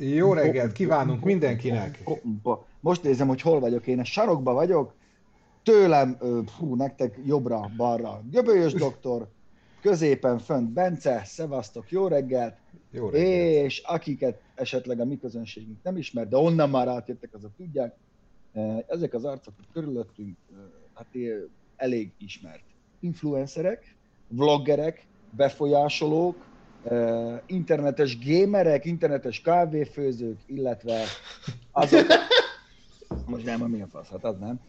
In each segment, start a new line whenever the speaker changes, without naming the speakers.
Jó reggelt kívánunk mindenkinek!
Most nézem, hogy hol vagyok én. A sarokba vagyok, tőlem, fú, nektek jobbra-balra. Göbölyös doktor, középen fönt Bence, szevasztok, jó reggelt!
Jó reggelt!
És akiket esetleg a mi közönségünk nem ismer, de onnan már átjöttek, azok tudják, ezek az arcok körülöttünk hát elég ismert. Influencerek, vloggerek, befolyásolók, internetes gamerek, internetes kávéfőzők, illetve azok... Most nem, mi a fasz, hát az nem.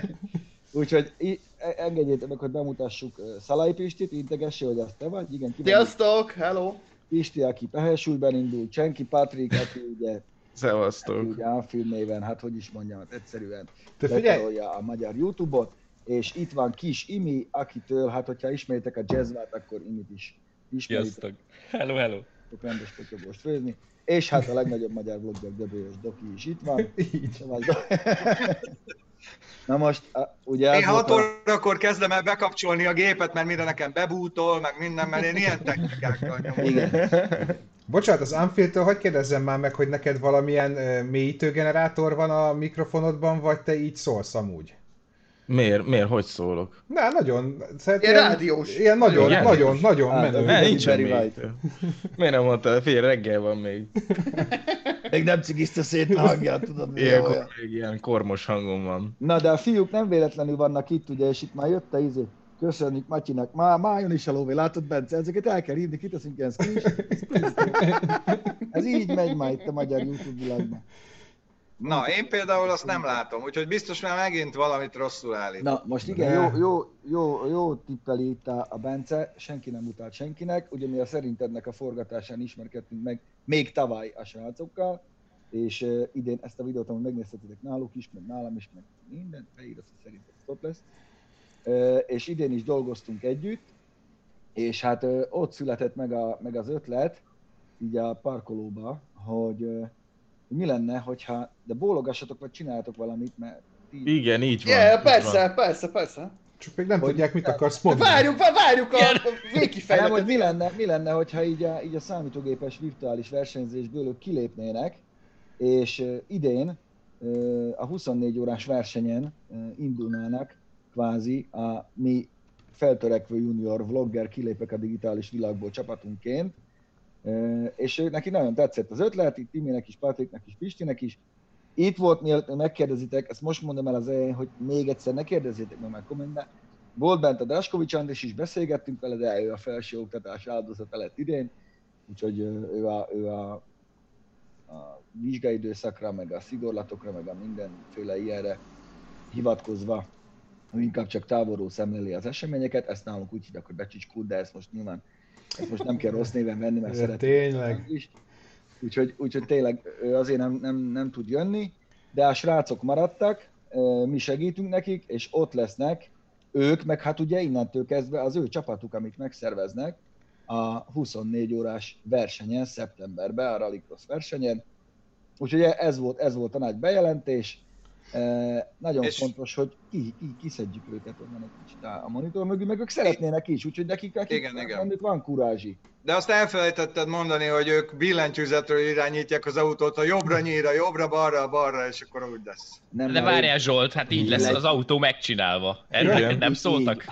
Úgyhogy e- engedjétek meg, hogy bemutassuk Szalai Pistit, integesse, hogy azt te vagy. Igen,
Sziasztok, hello!
Pisti, aki Pehesúlyban indul, Csenki Patrik, aki ugye
Szevasztok.
Aki ugye Anfilm néven, hát hogy is mondjam, hát egyszerűen betarolja a magyar Youtube-ot, és itt van Kis Imi, akitől, hát hogyha ismeritek a jazzvát, akkor Imit is ismeritek.
Sziasztok. Hello, hello.
Rendes potyogost főzni. És hát a legnagyobb magyar vlogger Göbölyös Doki is itt van.
Így.
Na most, ugye...
Én 6 órakor kezdem el bekapcsolni a gépet, mert minden nekem bebútol, meg minden, mert én ilyen technikákkal nyomom.
Igen.
Bocsánat, az Unfiltől hogy kérdezzem már meg, hogy neked valamilyen mélyítőgenerátor van a mikrofonodban, vagy te így szólsz amúgy?
Miért? Miért? Hogy szólok?
Na, nagyon...
Ilyen rádiós.
Ilyen nagyon, ilyen nagyon, rádiós. nagyon
Hát,
menő.
Ne, nincs mélyítő. Miért nem mondtál? Figyelj, reggel van még.
Még nem cigiszta szét a hangját, tudod mi
Ilyenkor
olyan.
még ilyen kormos hangom van.
Na de a fiúk nem véletlenül vannak itt, ugye, és itt már jött a izé. Köszönjük Matyinak. Már májon is a lóvé, látod Bence? Ezeket el kell hívni, kiteszünk ilyen. Ez így megy már itt a magyar YouTube világban.
Na, én például azt nem látom, úgyhogy biztos már megint valamit rosszul állít.
Na, most igen, jó, jó, jó, jó tippeli itt a, a Bence, senki nem utált senkinek, ugye mi a szerintetnek a forgatásán ismerkedtünk meg még tavaly a srácokkal, és uh, idén ezt a videót, amit megnézhetitek náluk is, meg nálam is, meg minden, beírod, hogy szerinted ott lesz. Uh, és idén is dolgoztunk együtt, és hát uh, ott született meg, a, meg az ötlet, így a parkolóba, hogy uh, mi lenne, hogyha, de bólogassatok, vagy csináltok valamit, mert ti
Igen, így van.
Yeah,
így
persze,
van.
persze, persze.
Csak még nem
Hogy-
tudják, mit akarsz mondani.
várjuk, várjuk a
Nem, hogy
végkifejletet.
mi lenne, mi lenne, hogyha így a, így a számítógépes virtuális versenyzésből ők kilépnének, és idén a 24 órás versenyen indulnának kvázi a mi feltörekvő junior vlogger kilépek a digitális világból csapatunként, Uh, és neki nagyon tetszett az ötlet, itt Timinek is, Patriknek is, Pistinek is. Itt volt, mielőtt megkérdezitek, ezt most mondom el az elején, hogy még egyszer ne kérdezzétek meg már kommentben. Volt bent a Draskovics Andris is, beszélgettünk vele, de ő a felső oktatás áldozata lett idén, úgyhogy ő a, ő a, a vizsgaidőszakra, meg a szigorlatokra, meg a mindenféle ilyenre hivatkozva ő inkább csak távolról szemléli az eseményeket, ezt nálunk úgy hívják, hogy becsicskul, de ezt most nyilván ezt most nem kell rossz néven venni, mert szeretem
tényleg.
is. Úgyhogy, úgyhogy tényleg ő azért nem, nem, nem tud jönni, de a srácok maradtak, mi segítünk nekik, és ott lesznek ők, meg hát ugye innentől kezdve az ő csapatuk, amit megszerveznek a 24 órás versenyen, szeptemberben, a Rallycross versenyen. Úgyhogy ez volt, ez volt a nagy bejelentés. Nagyon
És-
fontos, hogy ki, ki, kiszedjük őket onnan egy kicsit a monitor mögül, meg ők szeretnének is, úgyhogy nekik, nekik
Igen, igen.
bennük van kurázsi.
De azt elfelejtetted mondani, hogy ők billentyűzetről irányítják az autót, a jobbra nyíra, jobbra, balra, balra, és akkor úgy lesz.
Nem,
De várjál Zsolt, hát így lesz az autó megcsinálva. Erről
Igen.
nem szóltak?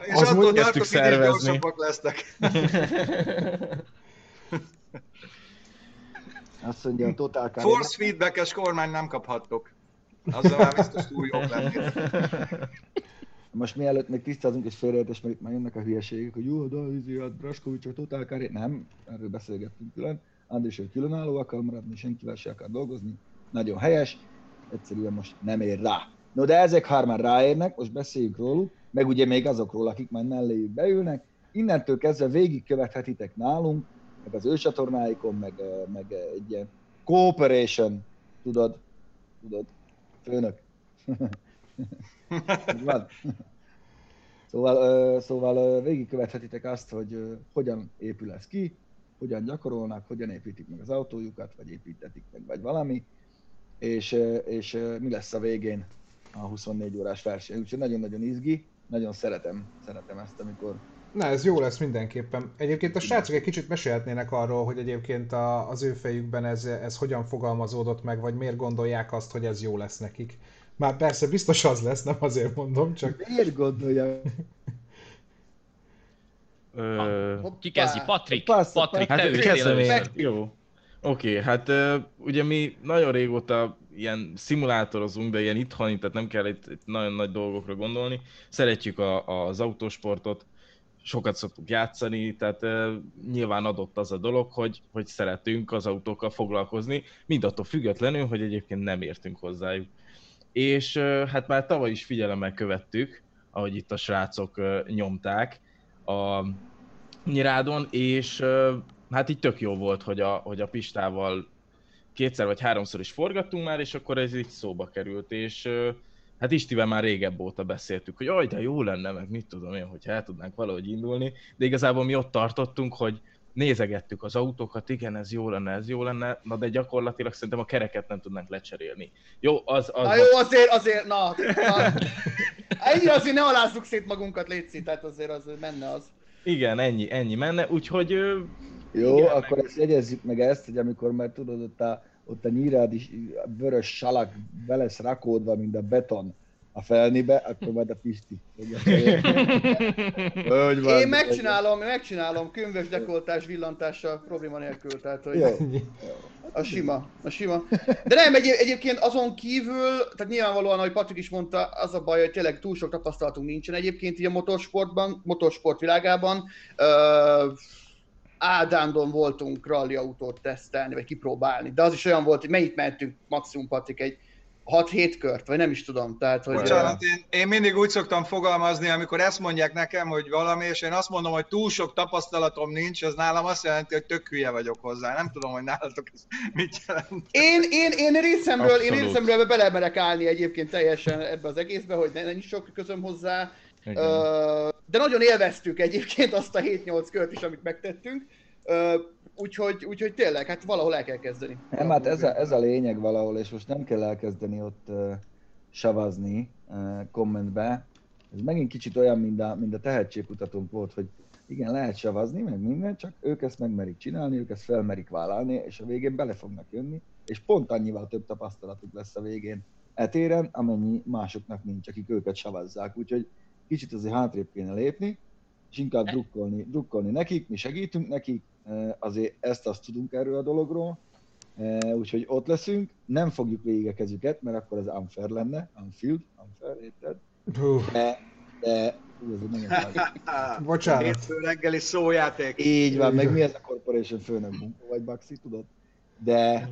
És
Az
attól is
szervezni.
lesznek.
Azt mondja, a Total Car.
Force feedbackes kormány nem kaphattok. Azzal már biztos túl jók lennének.
Most mielőtt még tisztázunk és félreértés, mert itt már jönnek a hülyeségek, hogy jó, de izé, a Draskovics, a Total Car, nem, erről beszélgettünk külön. Andris, hogy különálló akar maradni, senkivel se akar dolgozni, nagyon helyes, egyszerűen most nem ér rá. No de ezek ha ráérnek, most beszéljünk róluk, meg ugye még azokról, akik majd melléjük beülnek. Innentől kezdve végigkövethetitek nálunk, meg az ő csatornáikon, meg, eh, meg eh, egy ilyen cooperation, tudod, tudod, főnök. Van. Szóval, szóval végigkövethetitek azt, hogy hogyan épül ez ki, hogyan gyakorolnak, hogyan építik meg az autójukat, vagy építetik meg, vagy valami, és, és mi lesz a végén a 24 órás verseny. Úgyhogy nagyon-nagyon izgi, nagyon szeretem, szeretem ezt, amikor
Na, ez jó lesz mindenképpen. Egyébként a srácok egy kicsit mesélhetnének arról, hogy egyébként a, az ő fejükben ez, ez hogyan fogalmazódott meg, vagy miért gondolják azt, hogy ez jó lesz nekik. Már persze biztos az lesz, nem azért mondom, csak
Miért gondolja?
Ö,
Ki kezdi? Patrik?
Passz,
Patrik, te
Hát
ősztél
kezdem én. Jó. Oké, hát ö, ugye mi nagyon régóta ilyen szimulátorozunk, de ilyen itthoni, tehát nem kell itt, itt nagyon nagy dolgokra gondolni. Szeretjük a, az autósportot, sokat szoktuk játszani, tehát nyilván adott az a dolog, hogy, hogy szeretünk az autókkal foglalkozni, mindattól függetlenül, hogy egyébként nem értünk hozzájuk. És hát már tavaly is figyelemmel követtük, ahogy itt a srácok nyomták a nyirádon, és hát így tök jó volt, hogy a, hogy a Pistával kétszer vagy háromszor is forgattunk már, és akkor ez így szóba került, és ö, hát Istivel már régebb óta beszéltük, hogy jaj, de jó lenne, meg mit tudom én, hogy el tudnánk valahogy indulni, de igazából mi ott tartottunk, hogy nézegettük az autókat, igen, ez jó lenne, ez jó lenne, na de gyakorlatilag szerintem a kereket nem tudnánk lecserélni. Jó, az... az
Na jó, azért, azért, na, na. Ennyire azért ne alázzuk szét magunkat, létszik, tehát azért az menne az.
Igen, ennyi, ennyi menne, úgyhogy
Jó,
Igen,
akkor ezt jegyezzük meg ezt, hogy amikor már tudod, ott a, ott a nyírád is a vörös salak be lesz rakódva, mint a beton a felnibe, akkor majd a Pisti. Hogy van,
Én megcsinálom, megcsinálom, könyves dekoltás villantással probléma nélkül, tehát hogy
Jó.
a sima, a sima. De nem, egy, egyébként azon kívül, tehát nyilvánvalóan, ahogy Patrik is mondta, az a baj, hogy tényleg túl sok tapasztalatunk nincsen egyébként így a motorsportban, motorsport világában. Uh, Ádándon voltunk rally autót tesztelni, vagy kipróbálni, de az is olyan volt, hogy mennyit mentünk maximum, Patrik, egy 6-7 kört, vagy nem is tudom, tehát hogy...
Bocsánat, én, én mindig úgy szoktam fogalmazni, amikor ezt mondják nekem, hogy valami, és én azt mondom, hogy túl sok tapasztalatom nincs, az nálam azt jelenti, hogy tök hülye vagyok hozzá. Nem tudom, hogy nálatok ez mit jelent.
Én, én, én részemről, én
Abszolút.
részemről belemerek állni egyébként teljesen ebbe az egészbe, hogy ne, nincs sok közöm hozzá.
Igen.
De nagyon élveztük egyébként azt a 7-8 kört is, amit megtettünk. Úgyhogy, úgyhogy tényleg, hát valahol el kell kezdeni.
Nem, hát ez a, ez a lényeg valahol, és most nem kell elkezdeni ott uh, savazni uh, kommentbe. Ez megint kicsit olyan, mint a, mint a tehetségkutatónk volt, hogy igen, lehet savazni, meg minden, csak ők ezt megmerik csinálni, ők ezt felmerik vállalni, és a végén bele fognak jönni, és pont annyival több tapasztalatuk lesz a végén etéren, amennyi másoknak nincs, akik őket savazzák. Úgyhogy kicsit azért hátrébb kéne lépni, és inkább drukkolni, drukkolni nekik, mi segítünk nekik, eh, azért ezt-azt tudunk erről a dologról, Eh, úgyhogy ott leszünk, nem fogjuk végig a kezüket, mert akkor ez unfair lenne, unfield, unfair, érted? De, de, hú, ez nagyon
bocsánat.
Hétfő reggeli szójáték.
Így van, meg mi ez a corporation főnök munka, vagy Baxi, tudod? De,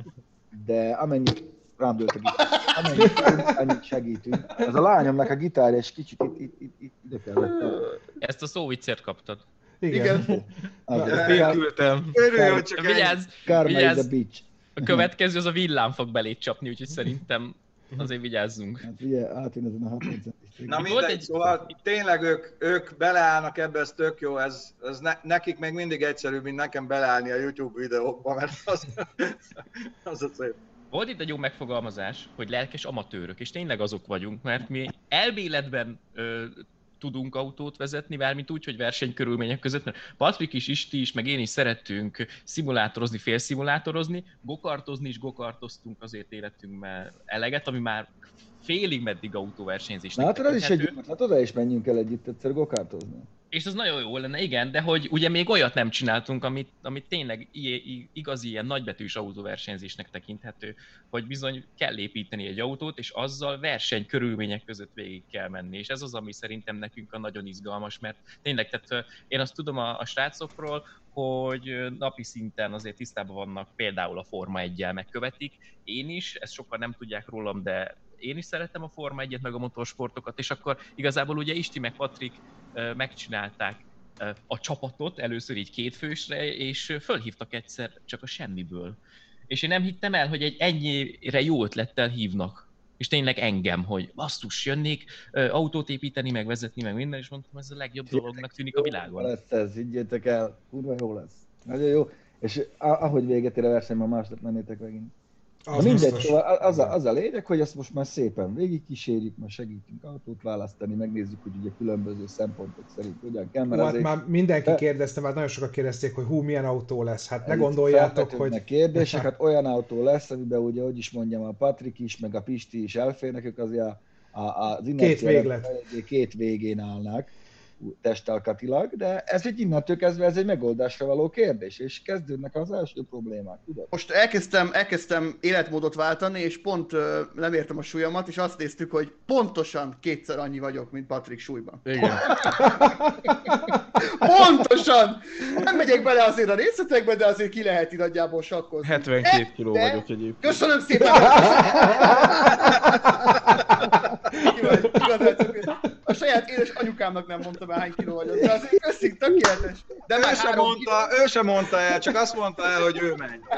de amennyit rám dőlt a gitár, amennyit annyit segítünk. Ez a lányomnak a gitár, és kicsit itt, itt, itt, itt ide kellett.
Ezt a szóviccert kaptad.
Igen.
Az,
Ja,
ez kár,
Ültem.
Örülj, hogy csak ennyi.
Vigyázz,
karma is
vigyázz.
a bitch.
a következő az a villám fog belét csapni, úgyhogy szerintem azért vigyázzunk.
Hát ugye, átjön ezen a 60 centis.
Na mindegy,
egy-
szóval tényleg ők, ők beleállnak ebbe, ez tök jó, ez, ez ne, nekik még mindig egyszerűbb, mint nekem beleállni a YouTube videókba, mert az, az a szép.
Volt itt egy jó megfogalmazás, hogy lelkes amatőrök, és tényleg azok vagyunk, mert mi elméletben ö, tudunk autót vezetni, mármint úgy, hogy versenykörülmények között, mert Patrik is, Isti is, meg én is szeretünk szimulátorozni, félszimulátorozni, gokartozni is gokartoztunk azért életünkben eleget, ami már félig meddig autóversenyzésnek
Na hát az is egy, hát oda is menjünk el együtt egyszer gokártozni.
És az nagyon jó lenne, igen, de hogy ugye még olyat nem csináltunk, amit, amit tényleg igazi ilyen nagybetűs autóversenyzésnek tekinthető, hogy bizony kell építeni egy autót, és azzal verseny körülmények között végig kell menni. És ez az, ami szerintem nekünk a nagyon izgalmas, mert tényleg, tehát én azt tudom a, a srácokról, hogy napi szinten azért tisztában vannak például a Forma 1 megkövetik. Én is, ezt sokan nem tudják rólam, de én is szeretem a Forma 1-et, meg a motorsportokat, és akkor igazából ugye Isti meg Patrik megcsinálták a csapatot, először így két fősre, és fölhívtak egyszer csak a semmiből. És én nem hittem el, hogy egy ennyire jó ötlettel hívnak. És tényleg engem, hogy basszus, jönnék autót építeni, meg vezetni, meg minden, és mondtam, ez a legjobb dolognak tűnik a világon.
lesz ez, higgyétek el, kurva jó lesz. Nagyon jó. És ahogy véget ér a verseny, ma másnap mennétek megint. Az Na mindegy, szóval az a, az a lényeg, hogy ezt most már szépen végigkísérjük, már segítünk autót választani, megnézzük, hogy ugye különböző szempontok szerint hogyan kell.
Mert hát már mindenki de... kérdezte, már nagyon sokan kérdezték, hogy hú, milyen autó lesz. Hát ne gondoljátok, hogy...
kérdések, hát olyan autó lesz, amiben ugye, hogy is mondjam, a Patrik is, meg a Pisti is elférnek, ők azért a, a, az
két véglet.
Két végén állnak testalkatilag, de ez egy innentől kezdve ez egy megoldásra való kérdés, és kezdődnek az első problémák, tudod?
Most elkezdtem, elkezdtem életmódot váltani, és pont uh, nem értem a súlyomat, és azt néztük, hogy pontosan kétszer annyi vagyok, mint Patrik súlyban.
Igen.
pontosan! Nem megyek bele azért a részletekbe, de azért ki lehet nagyjából sakkozni.
72 kiló vagyok egyébként.
Köszönöm szépen! a saját édes anyukámnak nem mondtam el, hány kiló vagyok, de azért köszik, tökéletes. De
ő, sem mondta, kiló... ő sem mondta el, csak azt mondta el, hogy ő megy.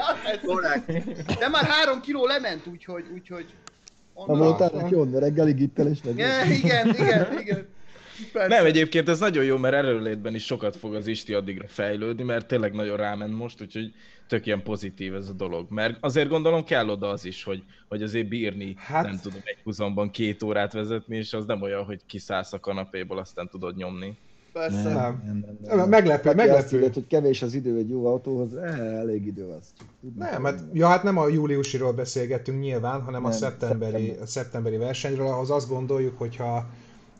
Hát, de már három kiló lement, úgyhogy... úgyhogy
onnan... Ha voltál neki onnan reggelig itteles
Igen, igen, igen, igen.
Persze. Nem, egyébként ez nagyon jó, mert előlétben is sokat fog az Isti addigra fejlődni, mert tényleg nagyon ráment most, úgyhogy tök ilyen pozitív ez a dolog. Mert azért gondolom kell oda az is, hogy, hogy azért bírni, hát... nem tudom, egy húzomban két órát vezetni, és az nem olyan, hogy kiszállsz a kanapéból, aztán tudod nyomni.
Persze. Nem, nem,
nem, nem. Meglepő, Aki meglepő.
Azt hogy kevés az idő egy jó autóhoz, eh, elég idő az.
Nem, hát, ja, hát nem a júliusiról beszélgettünk nyilván, hanem nem, a szeptemberi, szeptember. a szeptemberi versenyről, ahhoz azt gondoljuk, hogyha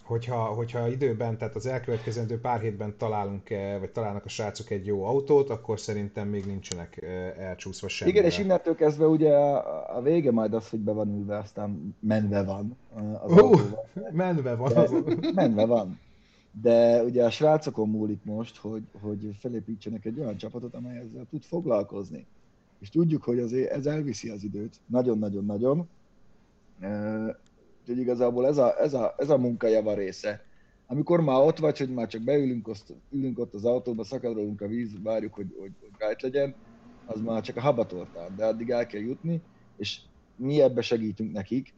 hogyha, hogyha időben, tehát az elkövetkezendő pár hétben találunk, vagy találnak a srácok egy jó autót, akkor szerintem még nincsenek elcsúszva semmi.
Igen, és innentől kezdve ugye a, vége majd az, hogy be van ülve, aztán menve van az uh,
Menve van.
De, menve van. De ugye a srácokon múlik most, hogy, hogy felépítsenek egy olyan csapatot, amely ezzel tud foglalkozni. És tudjuk, hogy azért ez elviszi az időt. Nagyon-nagyon-nagyon Úgyhogy igazából ez a, ez a, ez a munka java része. Amikor már ott vagy, hogy már csak beülünk azt, ülünk ott az autóba, szakadrolunk a víz, várjuk, hogy, hogy, hogy rájt legyen, az már csak a habatortán, de addig el kell jutni, és mi ebbe segítünk nekik.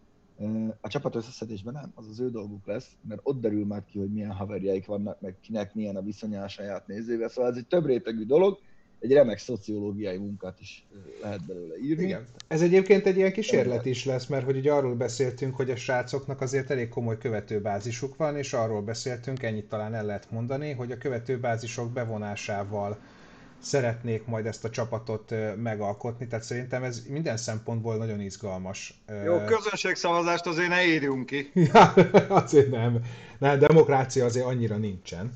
A csapat összeszedésben nem, az az ő dolguk lesz, mert ott derül már ki, hogy milyen haverjaik vannak, meg kinek milyen a viszonya a saját nézővel. Szóval ez egy több rétegű dolog, egy remek szociológiai munkát is lehet belőle írni. Igen.
Ez egyébként egy ilyen kísérlet is lesz, mert hogy ugye arról beszéltünk, hogy a srácoknak azért elég komoly követőbázisuk van, és arról beszéltünk, ennyit talán el lehet mondani, hogy a követőbázisok bevonásával szeretnék majd ezt a csapatot megalkotni, tehát szerintem ez minden szempontból nagyon izgalmas.
Jó, közönségszavazást azért ne írjunk ki.
Ja, azért nem. Nem, demokrácia azért annyira nincsen.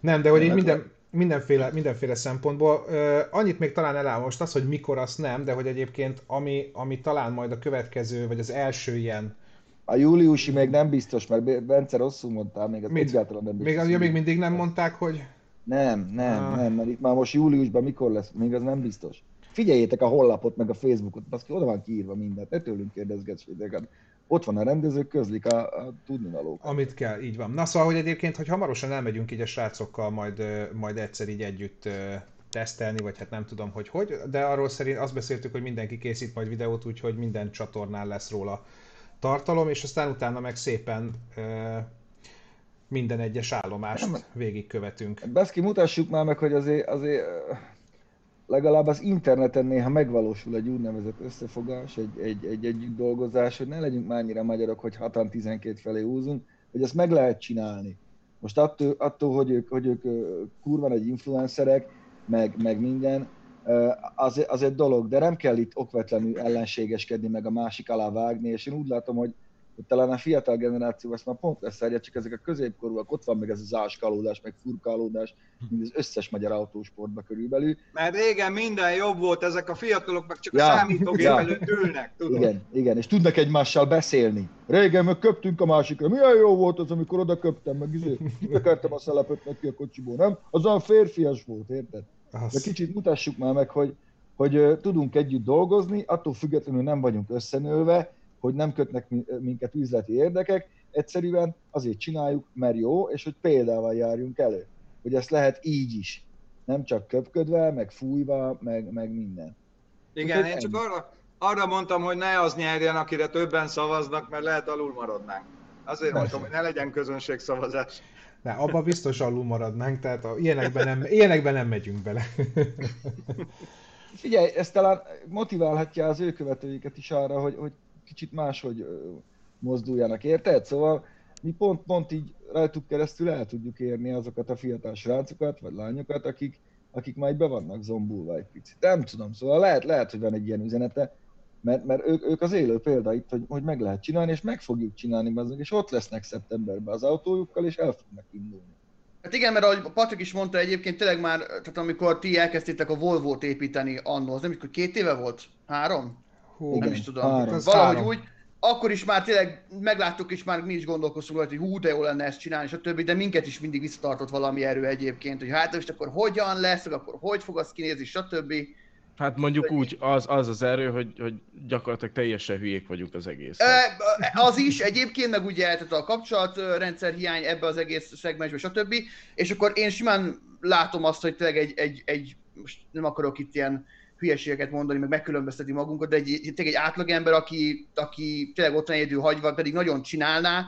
nem, de hogy így minden, mindenféle, mindenféle szempontból. Annyit még talán eláll most az, hogy mikor azt nem, de hogy egyébként ami, ami talán majd a következő, vagy az első ilyen
a júliusi még nem biztos, mert Bence rosszul mondtál, még az
Mit? egyáltalán nem biztos. Még, még mindig nem mondták, hogy...
Nem, nem, ah. nem, mert itt már most júliusban mikor lesz, még az nem biztos. Figyeljétek a hollapot, meg a Facebookot, baszki, oda van kiírva mindent, ne tőlünk kérdezgessétek ott van a rendezők, közlik a, a tudnivalókat.
Amit kell, így van. Na szóval, hogy egyébként, hogy hamarosan elmegyünk így a srácokkal majd, majd egyszer így együtt tesztelni, vagy hát nem tudom, hogy hogy, de arról szerint azt beszéltük, hogy mindenki készít majd videót, úgyhogy minden csatornán lesz róla tartalom, és aztán utána meg szépen minden egyes állomást végigkövetünk.
Beszki, mutassuk már meg, hogy azért, azért legalább az interneten néha megvalósul egy úgynevezett összefogás, egy, egy, egy együtt dolgozás, hogy ne legyünk már annyira magyarok, hogy 6-12 felé húzunk, hogy ezt meg lehet csinálni. Most attól, attól hogy, ők, hogy ők kurva egy influencerek, meg, meg minden, az, az egy dolog, de nem kell itt okvetlenül ellenségeskedni, meg a másik alá vágni, és én úgy látom, hogy hogy talán a fiatal generáció ezt már pont leszerje, csak ezek a középkorúak, ott van meg ez az áskalódás, meg furkálódás, mint az összes magyar autósportban körülbelül.
Mert régen minden jobb volt, ezek a fiatalok meg csak ja, a számítógép ja. előtt ülnek, tudod?
Igen, igen, és tudnak egymással beszélni. Régen meg köptünk a másikra, milyen jó volt az, amikor oda köptem, meg izé, tekertem a szelepet neki a kocsiból, nem? Az olyan férfias volt, érted? De kicsit mutassuk már meg, hogy, hogy tudunk együtt dolgozni, attól függetlenül nem vagyunk összenőve, hogy nem kötnek minket üzleti érdekek, egyszerűen azért csináljuk, mert jó, és hogy példával járjunk elő. Hogy ezt lehet így is. Nem csak köpködve, meg fújva, meg, meg minden.
Igen, Úgy, én csak arra, arra mondtam, hogy ne az nyerjen, akire többen szavaznak, mert lehet alul maradnánk. Azért Persze. mondtam, hogy ne legyen közönségszavazás.
De abba biztos alul maradnánk, tehát a, ilyenekben, nem, ilyenekben nem megyünk bele.
figyelj, ez talán motiválhatja az ő követőiket is arra, hogy, hogy kicsit máshogy mozduljanak, érted? Szóval mi pont, pont így rajtuk keresztül el tudjuk érni azokat a fiatal srácokat, vagy lányokat, akik, akik majd be vannak zombulva egy picit. Nem tudom, szóval lehet, lehet hogy van egy ilyen üzenete, mert, mert ők, ők az élő példa itt, hogy, hogy meg lehet csinálni, és meg fogjuk csinálni, bazdmeg, és ott lesznek szeptemberben az autójukkal, és el fognak indulni.
Hát igen, mert ahogy Patrik is mondta egyébként, tényleg már, tehát amikor ti elkezdtétek a Volvo-t építeni annó, az nem hogy két éve volt? Három?
Hú,
nem is tudom.
három.
Valahogy
három.
úgy, akkor is már tényleg megláttuk, és már mi is gondolkoztunk rajta, hogy hú, de jó lenne ezt csinálni, stb. De minket is mindig visszatartott valami erő egyébként, hogy hát most akkor hogyan lesz, vagy akkor hogy fog az kinézni, stb.
Hát mondjuk úgy, az az, az erő, hogy, hogy gyakorlatilag teljesen hülyék vagyunk az egész.
Az is egyébként, meg ugye tehát a kapcsolatrendszer hiány ebbe az egész szegmensbe, stb. És akkor én simán látom azt, hogy tényleg egy, egy, egy most nem akarok itt ilyen hülyeségeket mondani, meg megkülönbözteti magunkat, de egy, tényleg egy átlagember, aki, aki tényleg ott van egyedül hagyva, pedig nagyon csinálná,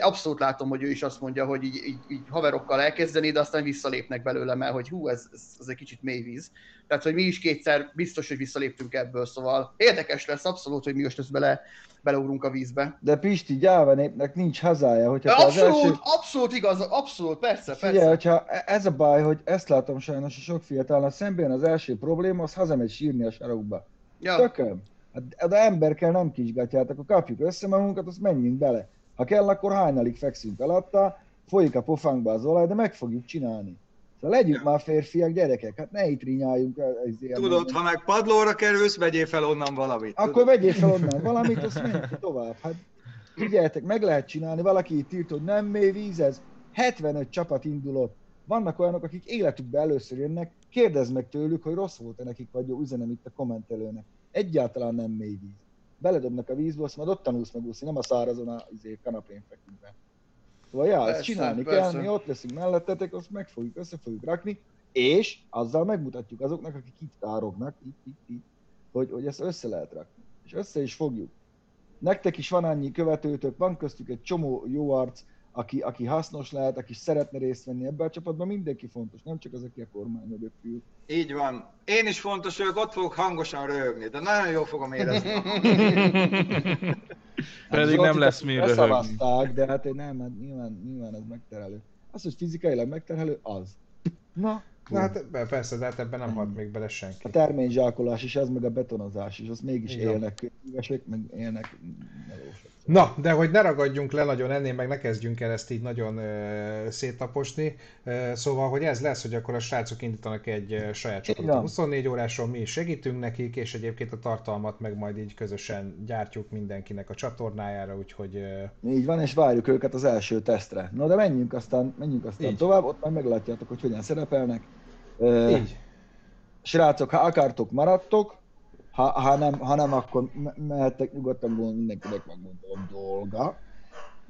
abszolút látom, hogy ő is azt mondja, hogy így, így, így haverokkal elkezdeni, de aztán visszalépnek belőle, mert hogy hú, ez, ez, ez egy kicsit mély víz. Tehát, hogy mi is kétszer biztos, hogy visszaléptünk ebből, szóval érdekes lesz abszolút, hogy mi most ezt bele, beleugrunk a vízbe.
De Pisti gyáva népnek nincs hazája, hogyha te az
Abszolút,
első...
abszolút igaz, abszolút, persze,
Figyelj,
persze.
hogyha e- ez a baj, hogy ezt látom sajnos a sok fiatalnak szemben az első probléma, az hazamegy sírni a sarokba.
Ja.
Tököm. Hát de ember kell, nem kisgatját, akkor kapjuk össze magunkat, azt menjünk bele. Ha kell, akkor hajnalig fekszünk alatta, folyik a pofánkba az olaj, de meg fogjuk csinálni. Szóval legyünk már férfiak, gyerekek, hát ne itt rinyáljunk.
Tudod, ha meg padlóra kerülsz, vegyél fel onnan valamit.
Akkor vegyél fel onnan valamit, azt menj tovább. Hát figyeljetek, meg lehet csinálni, valaki itt írt, hogy nem mély víz ez. 75 csapat indulott. Vannak olyanok, akik életükben először jönnek, kérdezd meg tőlük, hogy rossz volt-e nekik, vagy jó, üzenem itt a kommentelőnek. Egyáltalán nem mély víz. Beledobnak a vízbe, azt majd ott tanulsz meg úszni, nem a szárazon a izé, kanapén feküdve. Szóval ezt
Persze,
csinálni
persze.
kell, mi ott leszünk mellettetek, azt meg fogjuk, össze fogjuk rakni, és azzal megmutatjuk azoknak, akik itt tárognak, itt, itt, itt, hogy, hogy ezt össze lehet rakni. És össze is fogjuk. Nektek is van annyi követőtök, van köztük egy csomó jó arc, aki, aki hasznos lehet, aki szeretne részt venni ebbe a csapatban, mindenki fontos, nem csak az, aki a kormány mögött ül.
Így van. Én is fontos vagyok, ott fogok hangosan röhögni, de nagyon jól fogom érezni.
Pedig nem lesz mi röhögni.
De hát én nem, hát nyilván, nyilván ez megterhelő. Az, hogy fizikailag megterhelő, az. Na,
Na hát persze, de hát ebben nem halt még bele senki.
a terményzsákolás is, ez meg a betonozás is, az mégis
Igen.
élnek könyvesek, meg élnek melósok.
Na, de hogy ne ragadjunk le nagyon ennél, meg ne kezdjünk el ezt így nagyon uh, széttaposni. Uh, szóval, hogy ez lesz, hogy akkor a srácok indítanak egy uh, saját
van.
24 óráson, mi is segítünk nekik, és egyébként a tartalmat meg majd így közösen gyártjuk mindenkinek a csatornájára, úgyhogy uh,
Így van, és várjuk őket az első tesztre. No, de menjünk aztán, menjünk aztán
Így.
tovább, ott majd meglátjátok, hogy hogyan szerepelnek.
Így.
Srácok, ha akartok, maradtok, ha, ha, nem, ha nem, akkor me- mehettek nyugodtan, mindenkinek megmondom dolga.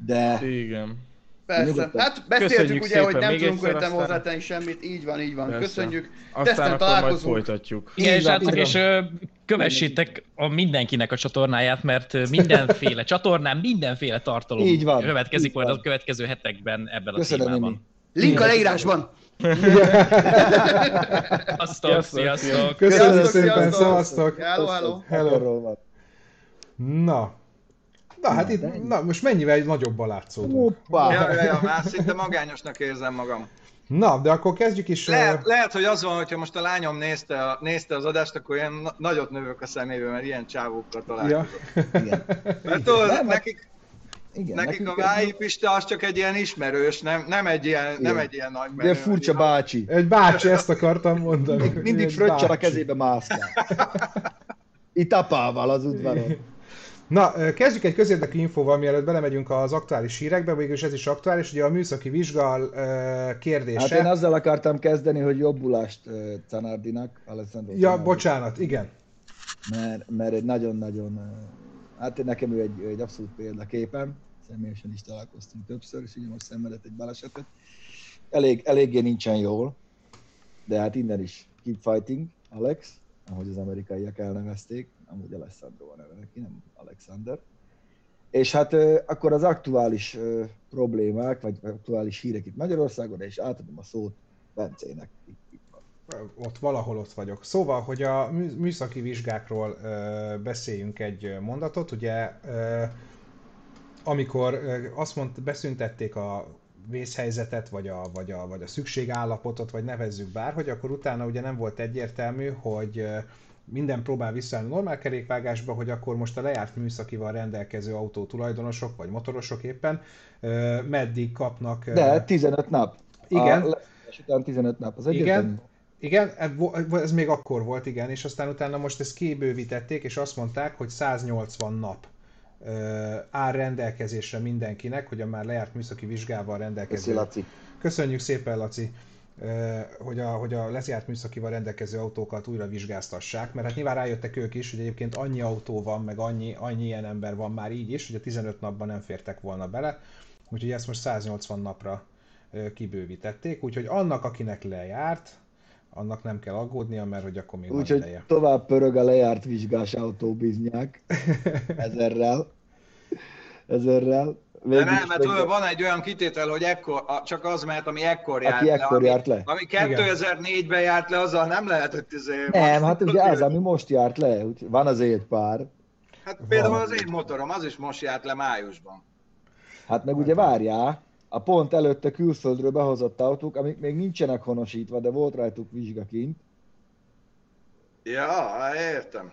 De
Igen.
Persze.
Nyugodtan.
Hát beszéltük
Köszönjük
ugye, hogy
szépen
nem
még
tudunk
aztán-
hozzátenni semmit, így van, így van.
Persze.
Köszönjük.
Aztán
Teszten
akkor majd
találkozunk.
folytatjuk.
Igen,
Így
srácok, és kövessétek a mindenkinek a csatornáját, mert mindenféle csatornán, mindenféle tartalom
Így van,
következik
így
majd
van.
a következő hetekben ebben a
Köszönöm,
témában.
Imi.
Link a leírásban.
Sziasztok,
Sziasztok,
sziasztok!
Köszönöm
Sziasztok,
szépen,
sziasztok!
szevasztok!
Hello, hello.
Hello.
Van.
Na. Na, hát
Na,
itt, na, most mennyivel nagyobban látszódunk.
Hoppá!
Ja, ja, ja, már szinte magányosnak érzem magam.
Na, de akkor kezdjük is.
Lehet, lehet, hogy az van, hogyha most a lányom nézte, a- nézte az adást, akkor ilyen na- nagyot növök a szemébe, mert ilyen csávókkal
Ja.
találkozom.
Igen.
Mert tudod,
Nem,
nekik,
Igen,
nekik a
nekünk
Vályi Pista az csak egy ilyen ismerős, nem, nem, egy, ilyen, nem
Igen.
egy ilyen nagy
De furcsa bácsi.
Egy bácsi, ezt akartam mondani.
Mindig, mindig fröccsel a kezébe mászkál. Itt apával az udvaron.
Na, kezdjük egy közérdekű infóval, mielőtt belemegyünk az aktuális hírekbe, végülis ez is aktuális, ugye a műszaki vizsga ö, kérdése.
Hát én azzal akartam kezdeni, hogy jobbulást Canardinak, Alessandro
Ja,
Zanardi.
bocsánat, igen.
mert, mert egy nagyon-nagyon, hát nekem ő egy, egy abszolút példaképem, személyesen is találkoztunk többször, és ugye most szenvedett egy balesetet. Elég, eléggé nincsen jól, de hát innen is keep fighting, Alex, ahogy az amerikaiak elnevezték, amúgy Alessandro van neve neki, nem Alexander. És hát akkor az aktuális problémák, vagy aktuális hírek itt Magyarországon, és átadom a szót Bencének. Itt.
Ott valahol ott vagyok. Szóval, hogy a műszaki vizsgákról ö, beszéljünk egy mondatot, ugye ö, amikor ö, azt mondta, beszüntették a vészhelyzetet, vagy a, vagy, a, vagy a szükségállapotot, vagy nevezzük bárhogy, akkor utána ugye nem volt egyértelmű, hogy minden próbál visszaállni normál kerékvágásba, hogy akkor most a lejárt műszakival rendelkező autó tulajdonosok, vagy motorosok éppen meddig kapnak...
De 15 nap.
Igen.
A után 15 nap. Az
igen, igen, ez még akkor volt, igen, és aztán utána most ezt kibővítették, és azt mondták, hogy 180 nap áll rendelkezésre mindenkinek, hogy a már lejárt műszaki vizsgával rendelkező...
Köszi, Laci.
Köszönjük szépen, Laci hogy a, hogy a lezárt műszakival rendelkező autókat újra vizsgáztassák, mert hát nyilván rájöttek ők is, hogy egyébként annyi autó van, meg annyi, annyi ilyen ember van már így is, hogy a 15 napban nem fértek volna bele, úgyhogy ezt most 180 napra kibővítették, úgyhogy annak, akinek lejárt, annak nem kell aggódnia, mert hogy akkor még
Úgyhogy
ideje.
tovább pörög a lejárt vizsgás autóbiznyák ezerrel. Ezerrel.
De nem, mert meg... van egy olyan kitétel, hogy ekkor, csak az mehet, ami ekkor járt
Aki le. ekkor járt le.
Ami 2004-ben járt le, azzal nem lehetett izé...
Nem, hát ugye az, ami most járt le, van az egy pár.
Hát például van. az én motorom, az is most járt le májusban.
Hát meg ugye várjál, a pont előtte külföldről behozott autók, amik még nincsenek honosítva, de volt rajtuk vizsga kint.
Ja, értem.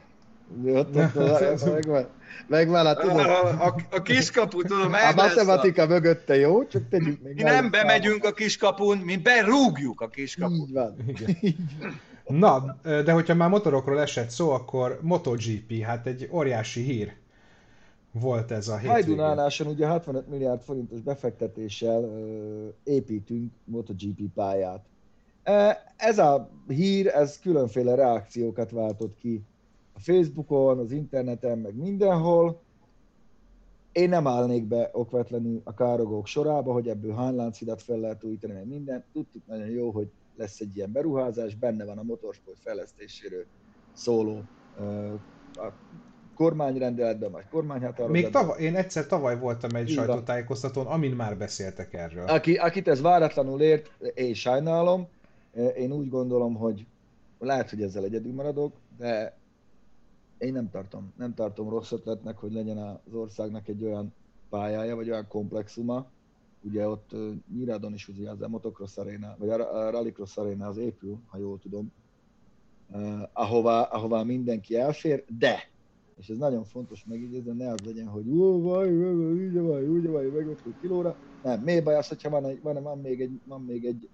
Ott, ott, megvan, megvan, hát
tudom. A, a, a kiskapu, tudom,
A matematika a... mögötte jó, csak tegyük
még. Mi nem bemegyünk a kiskapun, mi berúgjuk a kiskapun.
Így van. Igen.
Na, de hogyha már motorokról esett szó, akkor MotoGP, hát egy óriási hír volt ez a hétvégén.
Hajdunánáson ugye 65 milliárd forintos befektetéssel ö, építünk MotoGP pályát. Ez a hír, ez különféle reakciókat váltott ki a Facebookon, az interneten, meg mindenhol. Én nem állnék be okvetlenül a károgók sorába, hogy ebből hány fel lehet újítani, meg minden. Tudtuk nagyon jó, hogy lesz egy ilyen beruházás, benne van a motorsport fejlesztéséről szóló a kormányrendeletben, vagy kormányhatározatban.
Még tavaly, én egyszer tavaly voltam egy sajtótájékoztatón, amin már beszéltek erről.
Aki, akit ez váratlanul ért, én sajnálom. Én úgy gondolom, hogy lehet, hogy ezzel egyedül maradok, de én nem tartom, nem tartom rossz ötletnek, hogy legyen az országnak egy olyan pályája, vagy olyan komplexuma, ugye ott Nyírádon is ugye az a Motocross Arena, vagy a Rallycross Arena az épül, ha jól tudom, ahová, ahová mindenki elfér, de, és ez nagyon fontos megjegyezni, ne az legyen, hogy ó, vaj, úgy vagy, úgy vagy, meg kilóra. Nem, miért baj az, hogyha van, egy, van, van, még egy, van még egy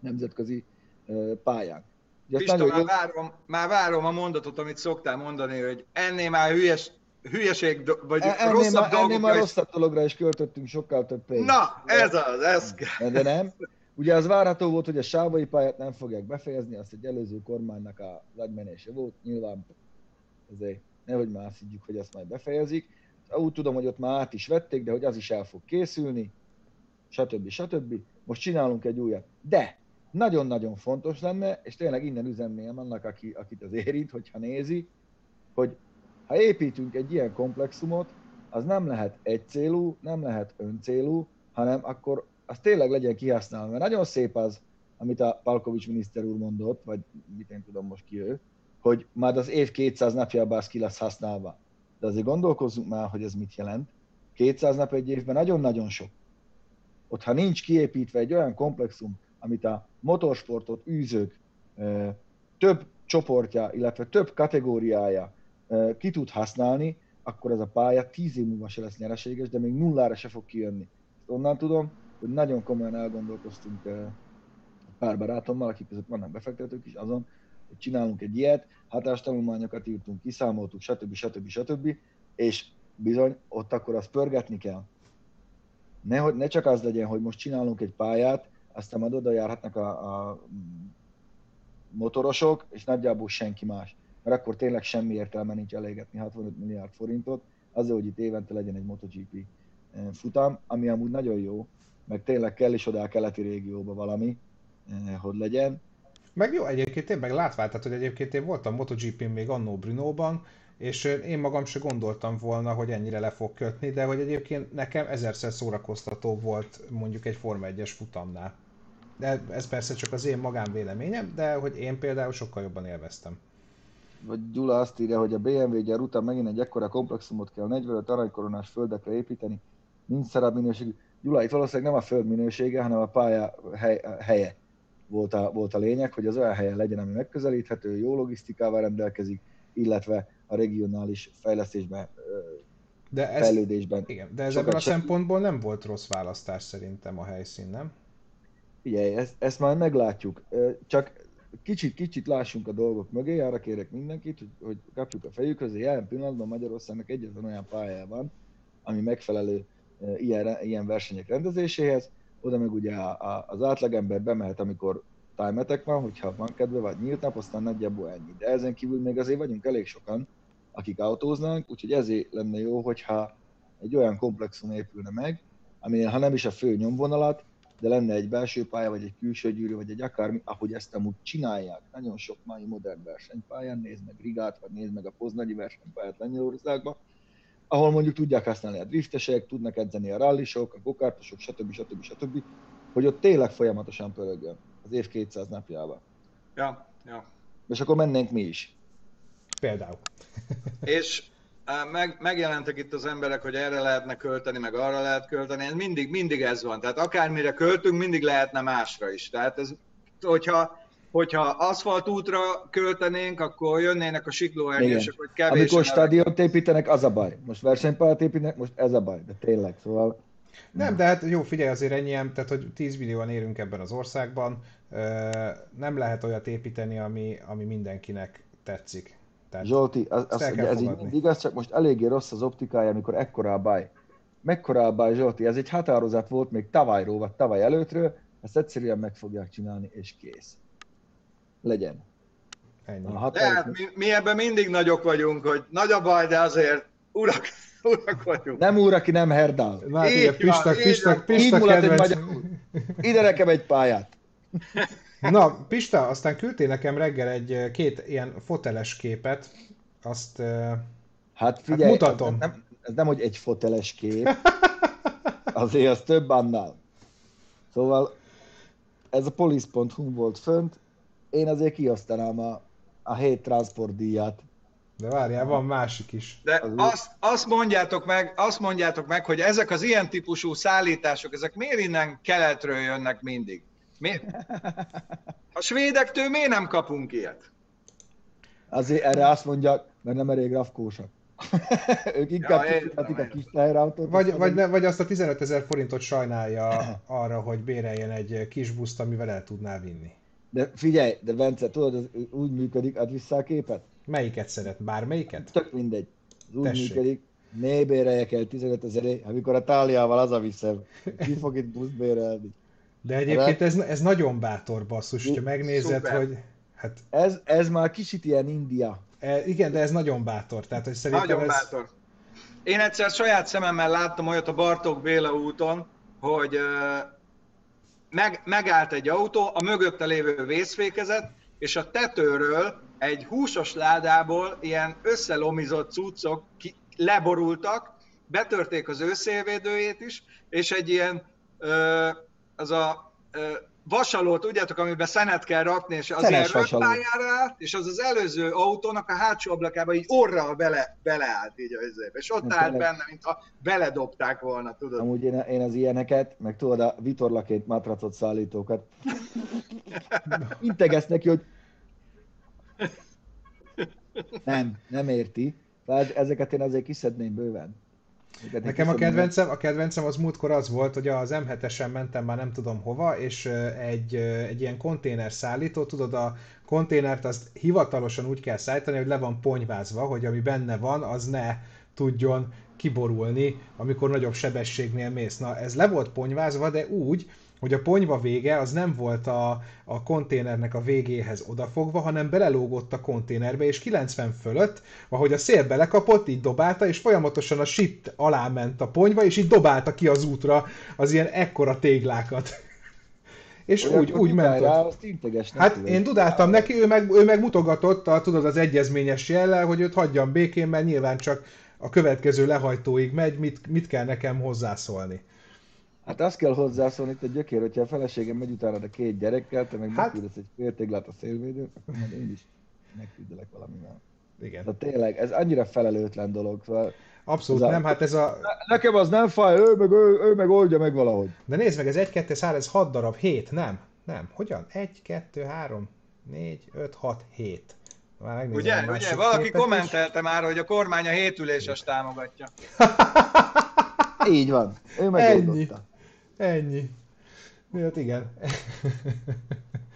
nemzetközi uh, pályánk.
Pista, már, jó... várom, már várom a mondatot, amit szoktál mondani, hogy ennél már hülyes, hülyeség, vagy
e, ennél rosszabb már, dolgokra ennél már rosszabb dologra is költöttünk sokkal több pénzt.
Na, ez az, ez
kell. De nem. Ugye az várható volt, hogy a sávai pályát nem fogják befejezni, azt egy előző kormánynak a agymenése volt, nyilván ezért nehogy már azt higgyük, hogy ezt majd befejezik. Úgy tudom, hogy ott már át is vették, de hogy az is el fog készülni, stb. stb. Most csinálunk egy újat. De nagyon-nagyon fontos lenne, és tényleg innen üzenném annak, aki, akit az érint, hogyha nézi, hogy ha építünk egy ilyen komplexumot, az nem lehet egy célú, nem lehet öncélú, hanem akkor az tényleg legyen kihasználva. Mert nagyon szép az, amit a Palkovics miniszter úr mondott, vagy mit én tudom most ki ő, hogy már az év 200 napjában az ki lesz használva. De azért gondolkozzunk már, hogy ez mit jelent. 200 nap egy évben nagyon-nagyon sok. Ott, ha nincs kiépítve egy olyan komplexum, amit a motorsportot űzők több csoportja, illetve több kategóriája ki tud használni, akkor ez a pálya tíz év múlva se lesz nyereséges, de még nullára se fog kijönni. Ezt onnan tudom, hogy nagyon komolyan elgondolkoztunk pár barátommal, akik között vannak befektetők is azon, hogy csinálunk egy ilyet, hatástanulmányokat írtunk, kiszámoltuk, stb. stb. stb. És bizony, ott akkor azt pörgetni kell. Ne, ne csak az legyen, hogy most csinálunk egy pályát, aztán majd oda járhatnak a, a motorosok, és nagyjából senki más. Mert akkor tényleg semmi értelme nincs elégetni 65 milliárd forintot, azért, hogy itt évente legyen egy MotoGP eh, futam, ami amúgy nagyon jó, meg tényleg kell is oda a keleti régióba valami, eh, hogy legyen.
Meg jó, egyébként én meg látvál, tehát, hogy egyébként én voltam MotoGP-n még annó Brunóban, és én magam se gondoltam volna, hogy ennyire le fog kötni, de hogy egyébként nekem ezerszer szórakoztató volt mondjuk egy Forma 1-es futamnál. De ez persze csak az én magánvéleményem, de hogy én például sokkal jobban élveztem.
Vagy Gyula azt írja, hogy a BMW gyár után megint egy ekkora komplexumot kell 45 aranykoronás földekre építeni, nincs szarabb minőségű. Gyula, itt valószínűleg nem a föld minősége, hanem a pálya hely, helye volt a, volt a lényeg, hogy az olyan helyen legyen, ami megközelíthető, jó logisztikával rendelkezik, illetve a regionális fejlesztésben,
de ez,
fejlődésben.
Igen, de ez ebből a szempontból nem volt rossz választás szerintem a helyszín, nem?
Figyelj, ezt, ezt már meglátjuk. Csak kicsit-kicsit lássunk a dolgok mögé, arra kérek mindenkit, hogy, hogy kapjuk a fejükhöz, hogy jelen pillanatban Magyarországnak egyetlen olyan pályája van, ami megfelelő ilyen, ilyen versenyek rendezéséhez, oda meg ugye a, az átlagember bemehet, amikor time van, hogyha van kedve, vagy nyílt nap, aztán nagyjából ennyi. De ezen kívül még azért vagyunk elég sokan, akik autóznánk, úgyhogy ezért lenne jó, hogyha egy olyan komplexum épülne meg, aminél ha nem is a fő nyomvonalat, de lenne egy belső pálya, vagy egy külső gyűrű, vagy egy akármi, ahogy ezt amúgy csinálják. Nagyon sok mai modern versenypályán, nézd meg Rigát, vagy nézd meg a Poznagyi versenypályát Lengyelországban, ahol mondjuk tudják használni a driftesek, tudnak edzeni a rallisok, a gokártosok, stb. stb. stb. hogy ott tényleg folyamatosan pörögjön az év 200 napjával.
Ja, ja.
És akkor mennénk mi is.
Például.
És meg, megjelentek itt az emberek, hogy erre lehetne költeni, meg arra lehet költeni. Ez mindig, mindig ez van. Tehát akármire költünk, mindig lehetne másra is. Tehát ez, hogyha, hogyha aszfaltútra költenénk, akkor jönnének a siklóernyősök, hogy kevés.
Amikor stadiont építenek, az a baj. Most versenypályát építenek, most ez a baj. De tényleg, szóval...
Nem, de hát jó, figyelj, azért ennyien, tehát hogy 10 millióan érünk ebben az országban, nem lehet olyat építeni, ami, ami mindenkinek tetszik.
Tehát Zsolti, az, az, ez így igaz, csak most eléggé rossz az optikája, amikor ekkora a baj. Mekkora a baj, Zsolti? Ez egy határozat volt még tavalyról, vagy tavaly előttről, ezt egyszerűen meg fogják csinálni, és kész. Legyen.
Ennyi. A. De hát mi, mi ebben mindig nagyok vagyunk, hogy nagy a baj, de azért urak, urak vagyunk.
Nem úr, aki nem herdál.
Na, így igen, Pista, Pista, Pista, Pista kedvenc...
Ide nekem egy pályát.
Na, Pista, aztán küldtél nekem reggel egy két ilyen foteles képet, azt
hát,
hát
figyelj, hát mutatom. Ez nem, ez nem, hogy egy foteles kép, azért az több annál. Szóval ez a police.hu volt fönt, én azért kiosztanám a, a hét transportdíjat.
De várjál, van másik is.
De az azt, azt, mondjátok meg, azt mondjátok meg, hogy ezek az ilyen típusú szállítások, ezek miért innen keletről jönnek mindig? Mi? A svédektől miért nem kapunk ilyet?
Azért erre azt mondják, mert nem elég rafkósak. ők inkább ja, a kis teherautót.
Vagy, vagy, ne, vagy azt a 15 ezer forintot sajnálja arra, hogy béreljen egy kis buszt, amivel el tudná vinni.
De figyelj, de Bence, tudod, ez úgy működik, ad vissza a képet?
Melyiket szeret? Bármelyiket?
Tök mindegy. Ez úgy Tessék. működik, né bérelje el 15 ezer, amikor a táliával az a viszem. Ki fog itt buszt bérelni?
De egyébként ez, ez nagyon bátor basszus, hogyha megnézed, Szuper. hogy... Hát...
Ez, ez már kicsit ilyen India.
E, igen, de ez nagyon bátor. Tehát, hogy szerintem
nagyon
ez...
bátor. Én egyszer saját szememmel láttam olyat a Bartók Béla úton, hogy meg, megállt egy autó, a mögötte lévő vészfékezet, és a tetőről egy húsos ládából ilyen összelomizott cuccok ki, leborultak, betörték az őszélvédőjét is, és egy ilyen ö, az a vasaló, tudjátok, amiben szenet kell rakni, és az ilyen rögpályára és az az előző autónak a hátsó ablakába így orral bele, beleállt így az és ott állt benne, mintha beledobták volna, tudod.
Amúgy én, én az ilyeneket, meg tudod, a vitorlaként matracot szállítókat integesz neki, hogy nem, nem érti. Tehát ezeket én azért kiszedném bőven.
Nekem a kedvencem, a kedvencem az múltkor az volt, hogy az M7-esen mentem már nem tudom hova, és egy, egy ilyen konténer szállító, tudod, a konténert azt hivatalosan úgy kell szállítani, hogy le van ponyvázva, hogy ami benne van, az ne tudjon kiborulni, amikor nagyobb sebességnél mész. Na, ez le volt ponyvázva, de úgy, hogy a ponyva vége az nem volt a, a konténernek a végéhez odafogva, hanem belelógott a konténerbe, és 90 fölött, ahogy a szél belekapott, így dobálta, és folyamatosan a sit alá ment a ponyva, és így dobálta ki az útra az ilyen ekkora téglákat. És Olyan úgy, úgy ment rá,
azt
Hát én dudáltam neki, ő meg, ő meg mutogatott, a, tudod, az egyezményes jellel, hogy őt hagyjam békén, mert nyilván csak a következő lehajtóig megy, mit, mit kell nekem hozzászólni.
Hát azt kell hozzászólni itt a gyökér, hogyha a feleségem megy utána a két gyerekkel, te meg
Hát-
megküldesz egy féltéglát a szélvédőt, akkor majd én is megküldlek valamivel.
Igen.
De tényleg, ez annyira felelőtlen dolog. Szóval
Abszolút
Ez a-
nem, hát ez a...
nekem az nem fáj, ő meg, ő, ő meg oldja meg valahogy.
De nézd meg, ez 1, 2, 3, ez 6 darab, 7, nem? Nem, hogyan? 1, 2, 3, 4, 5, 6, 7. Már
Ugye, ugye, valaki
képet is.
kommentelte már, hogy a kormány a hétüléses támogatja.
Így van, ő megoldotta.
Ennyi. Hát igen.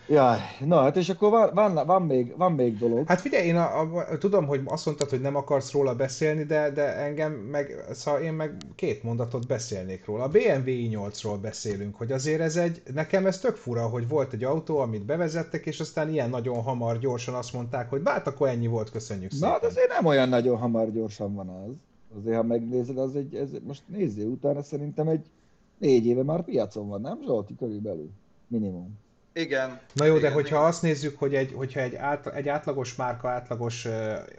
Jaj, na hát és akkor van, van, van, még, van még dolog.
Hát figyelj, én a, a, tudom, hogy azt mondtad, hogy nem akarsz róla beszélni, de, de engem meg, szóval én meg két mondatot beszélnék róla. A BMW i8-ról beszélünk, hogy azért ez egy, nekem ez tök fura, hogy volt egy autó, amit bevezettek, és aztán ilyen nagyon hamar, gyorsan azt mondták, hogy hát akkor ennyi volt, köszönjük
Na,
szépen.
hát azért nem olyan nagyon hamar gyorsan van az. Azért, ha megnézed, az egy, ez, most nézzél utána, szerintem egy négy éve már piacon van, nem Zsolti? Körülbelül. Minimum.
Igen.
Na jó, de
Igen,
hogyha
igen.
azt nézzük, hogy egy, hogyha egy, át, egy átlagos márka átlagos uh,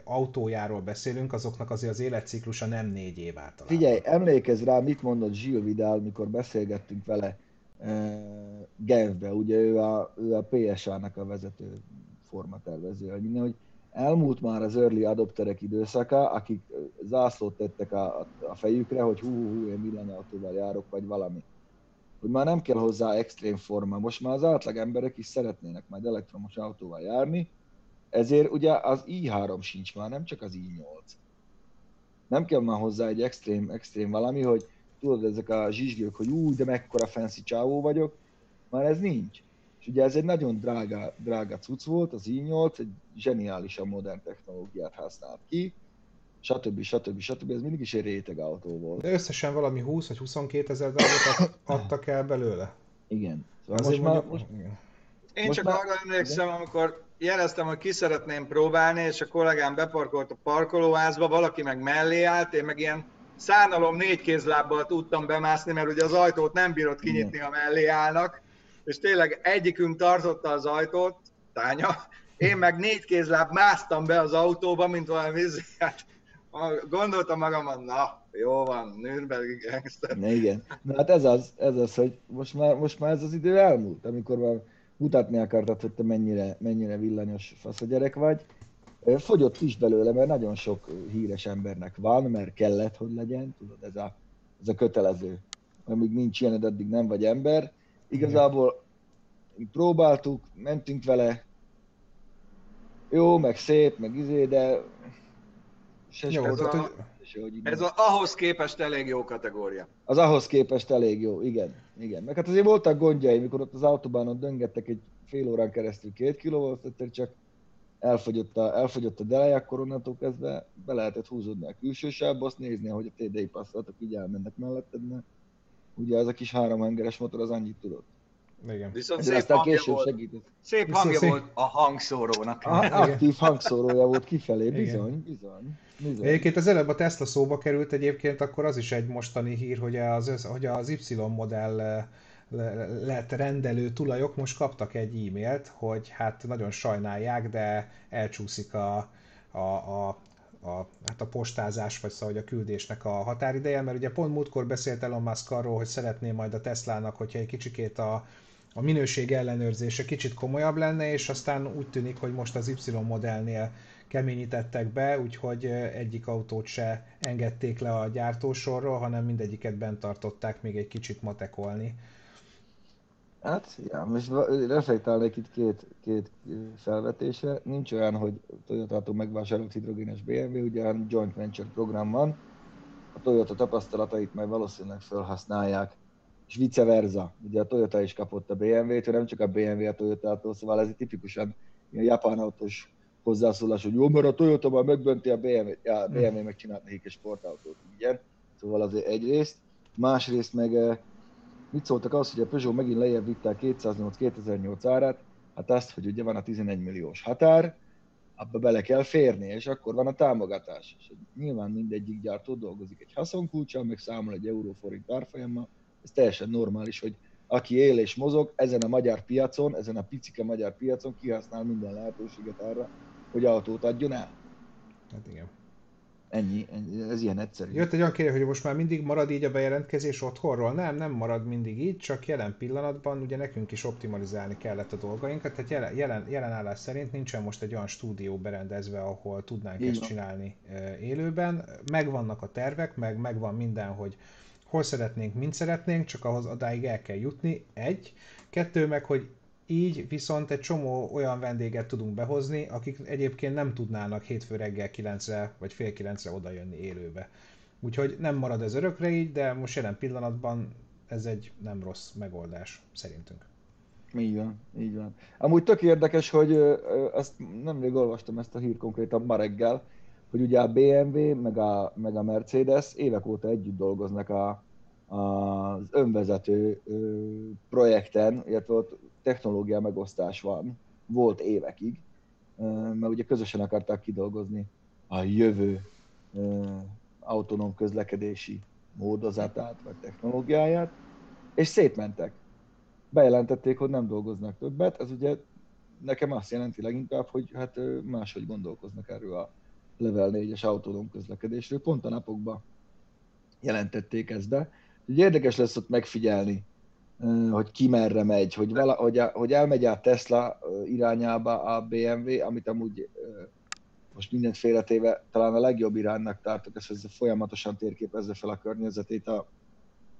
autójáról beszélünk, azoknak azért az életciklusa nem négy év általában.
Figyelj, emlékezz rá, mit mondott Gilles Vidal, mikor beszélgettünk vele uh, Genfbe, ugye ő a, ő a PSA-nak a vezető formatervező, hogy minden, hogy elmúlt már az early adopterek időszaka, akik zászlót tettek a, a, fejükre, hogy hú, hú, hú, én villanyautóval járok, vagy valami. Hogy már nem kell hozzá extrém forma. Most már az átlag emberek is szeretnének majd elektromos autóval járni, ezért ugye az i3 sincs már, nem csak az i8 nem kell már hozzá egy extrém, extrém valami, hogy tudod, ezek a zsizsgők, hogy úgy, de mekkora fancy csávó vagyok, már ez nincs. És ugye ez egy nagyon drága, drága cucc volt, az i8, egy zseniálisan modern technológiát használt ki, stb. stb. stb. Ez mindig is egy réteg autó volt.
De összesen valami 20 vagy 22 ezer darabot ad- adtak el belőle.
Igen. Szóval most már,
mondjuk-
most,
igen.
Én
Most
csak
már-
arra emlékszem, amikor jeleztem, hogy ki szeretném próbálni, és a kollégám beparkolt a parkolóházba, valaki meg mellé állt, én meg ilyen szánalom négy kézlábbal tudtam bemászni, mert ugye az ajtót nem bírott kinyitni, ha mellé állnak, és tényleg egyikünk tartotta az ajtót, Tánya, én meg négy kézláb másztam be az autóba, mint valami izé, hát gondoltam magamon, na, jó van, Nürnbergi gangster.
Na igen. Na hát ez az, ez az, hogy most már, most már ez az idő elmúlt, amikor már mutatni akartad, hogy te mennyire, mennyire villanyos fasz a gyerek vagy. Fogyott is belőle, mert nagyon sok híres embernek van, mert kellett, hogy legyen, tudod, ez a, ez a kötelező. Amíg nincs ilyen, addig nem vagy ember. Igazából próbáltuk, mentünk vele, jó, meg szép, meg izé, de se
Jó,
ez
tehát,
a-
hogy
se, hogy
Ez a, ahhoz képest elég jó kategória.
az ahhoz képest elég jó, igen. igen. Meg hát azért voltak gondjai, mikor ott az autóbánon döngettek egy fél órán keresztül két kilóval, egyszer csak elfogyott a, elfogyott a delej, akkor onnantól kezdve be lehetett húzódni a külső sávba, azt nézni, hogy a TDI passzolatok így elmennek melletted, mert ugye az a kis háromhengeres motor az annyit tudott.
igen.
Viszont
Ezért
szép
aztán
hangja
később
volt.
segített.
Szép
Viszont
hangja
szép-
volt a hangszórónak.
A- Aktív hangszórója volt kifelé,
Igen.
bizony, bizony. bizony.
Egyébként az előbb a Tesla szóba került egyébként, akkor az is egy mostani hír, hogy az, hogy az Y modell eh, le- lett rendelő tulajok most kaptak egy e-mailt, hogy hát nagyon sajnálják, de elcsúszik a, a, a, a, hát a postázás, vagy szóval hogy a küldésnek a határideje, mert ugye pont múltkor beszélt Elon Musk arról, hogy szeretné majd a Teslának, hogyha egy kicsikét a, a minőség ellenőrzése kicsit komolyabb lenne, és aztán úgy tűnik, hogy most az Y modellnél keményítettek be, úgyhogy egyik autót se engedték le a gyártósorról, hanem mindegyiket bent tartották még egy kicsit matekolni.
Hát, ja, most reflektálnék itt két, két felvetésre. Nincs olyan, hogy Toyota-tól megvásárolt hidrogénes BMW, ugye hanem joint venture program van. A Toyota tapasztalatait majd valószínűleg felhasználják, és vice versa. Ugye a Toyota is kapott a BMW-t, nem csak a BMW a Toyota-tól, szóval ez tipikusan ilyen japán autós hozzászólás, hogy jó, mert a Toyota már megbönti a BMW-t, ja, a BMW megcsinált nekik egy sportautót, igen. Szóval azért egyrészt. Másrészt meg eh, mit szóltak az, hogy a Peugeot megint lejjebb vitte a 208-2008 árát, hát azt, hogy ugye van a 11 milliós határ, abba bele kell férni, és akkor van a támogatás. És nyilván mindegyik gyártó dolgozik egy haszonkulcsal, meg számol egy euróforint árfolyammal, ez teljesen normális, hogy aki él és mozog ezen a magyar piacon, ezen a picike magyar piacon kihasznál minden lehetőséget arra, hogy autót adjon el.
Hát igen.
Ennyi, ennyi, ez ilyen egyszerű.
Jött egy olyan kérdés, hogy most már mindig marad így a bejelentkezés otthonról? Nem, nem marad mindig így, csak jelen pillanatban ugye nekünk is optimalizálni kellett a dolgainkat, tehát jelen, jelen, jelen állás szerint nincsen most egy olyan stúdió berendezve, ahol tudnánk
Így
ezt
van.
csinálni élőben. Megvannak a tervek, meg megvan minden, hogy hol szeretnénk, mint szeretnénk, csak ahhoz adáig el kell jutni, egy. Kettő meg, hogy így viszont egy csomó olyan vendéget tudunk behozni, akik egyébként nem tudnának hétfő reggel 9-re vagy fél 9-re oda jönni élőbe. Úgyhogy nem marad ez örökre így, de most jelen pillanatban ez egy nem rossz megoldás, szerintünk.
Így van, így van. Amúgy tök érdekes, hogy ezt nemrég olvastam ezt a hírt konkrétan ma reggel, hogy ugye a BMW meg a, meg a Mercedes évek óta együtt dolgoznak a, a, az önvezető projekten, illetve ott technológia megosztás van, volt évekig, mert ugye közösen akarták kidolgozni a jövő autonóm közlekedési módozatát vagy technológiáját, és szétmentek bejelentették, hogy nem dolgoznak többet, ez ugye nekem azt jelenti leginkább, hogy hát máshogy gondolkoznak erről a Level 4-es autonóm közlekedésről. Pont a napokban jelentették ezt be. Ugye érdekes lesz ott megfigyelni, hogy ki merre megy, hogy, vala, hogy, a- hogy elmegy a Tesla irányába a BMW, amit amúgy most mindent félretéve talán a legjobb iránynak tartok, ez, ez folyamatosan térképezze fel a környezetét a,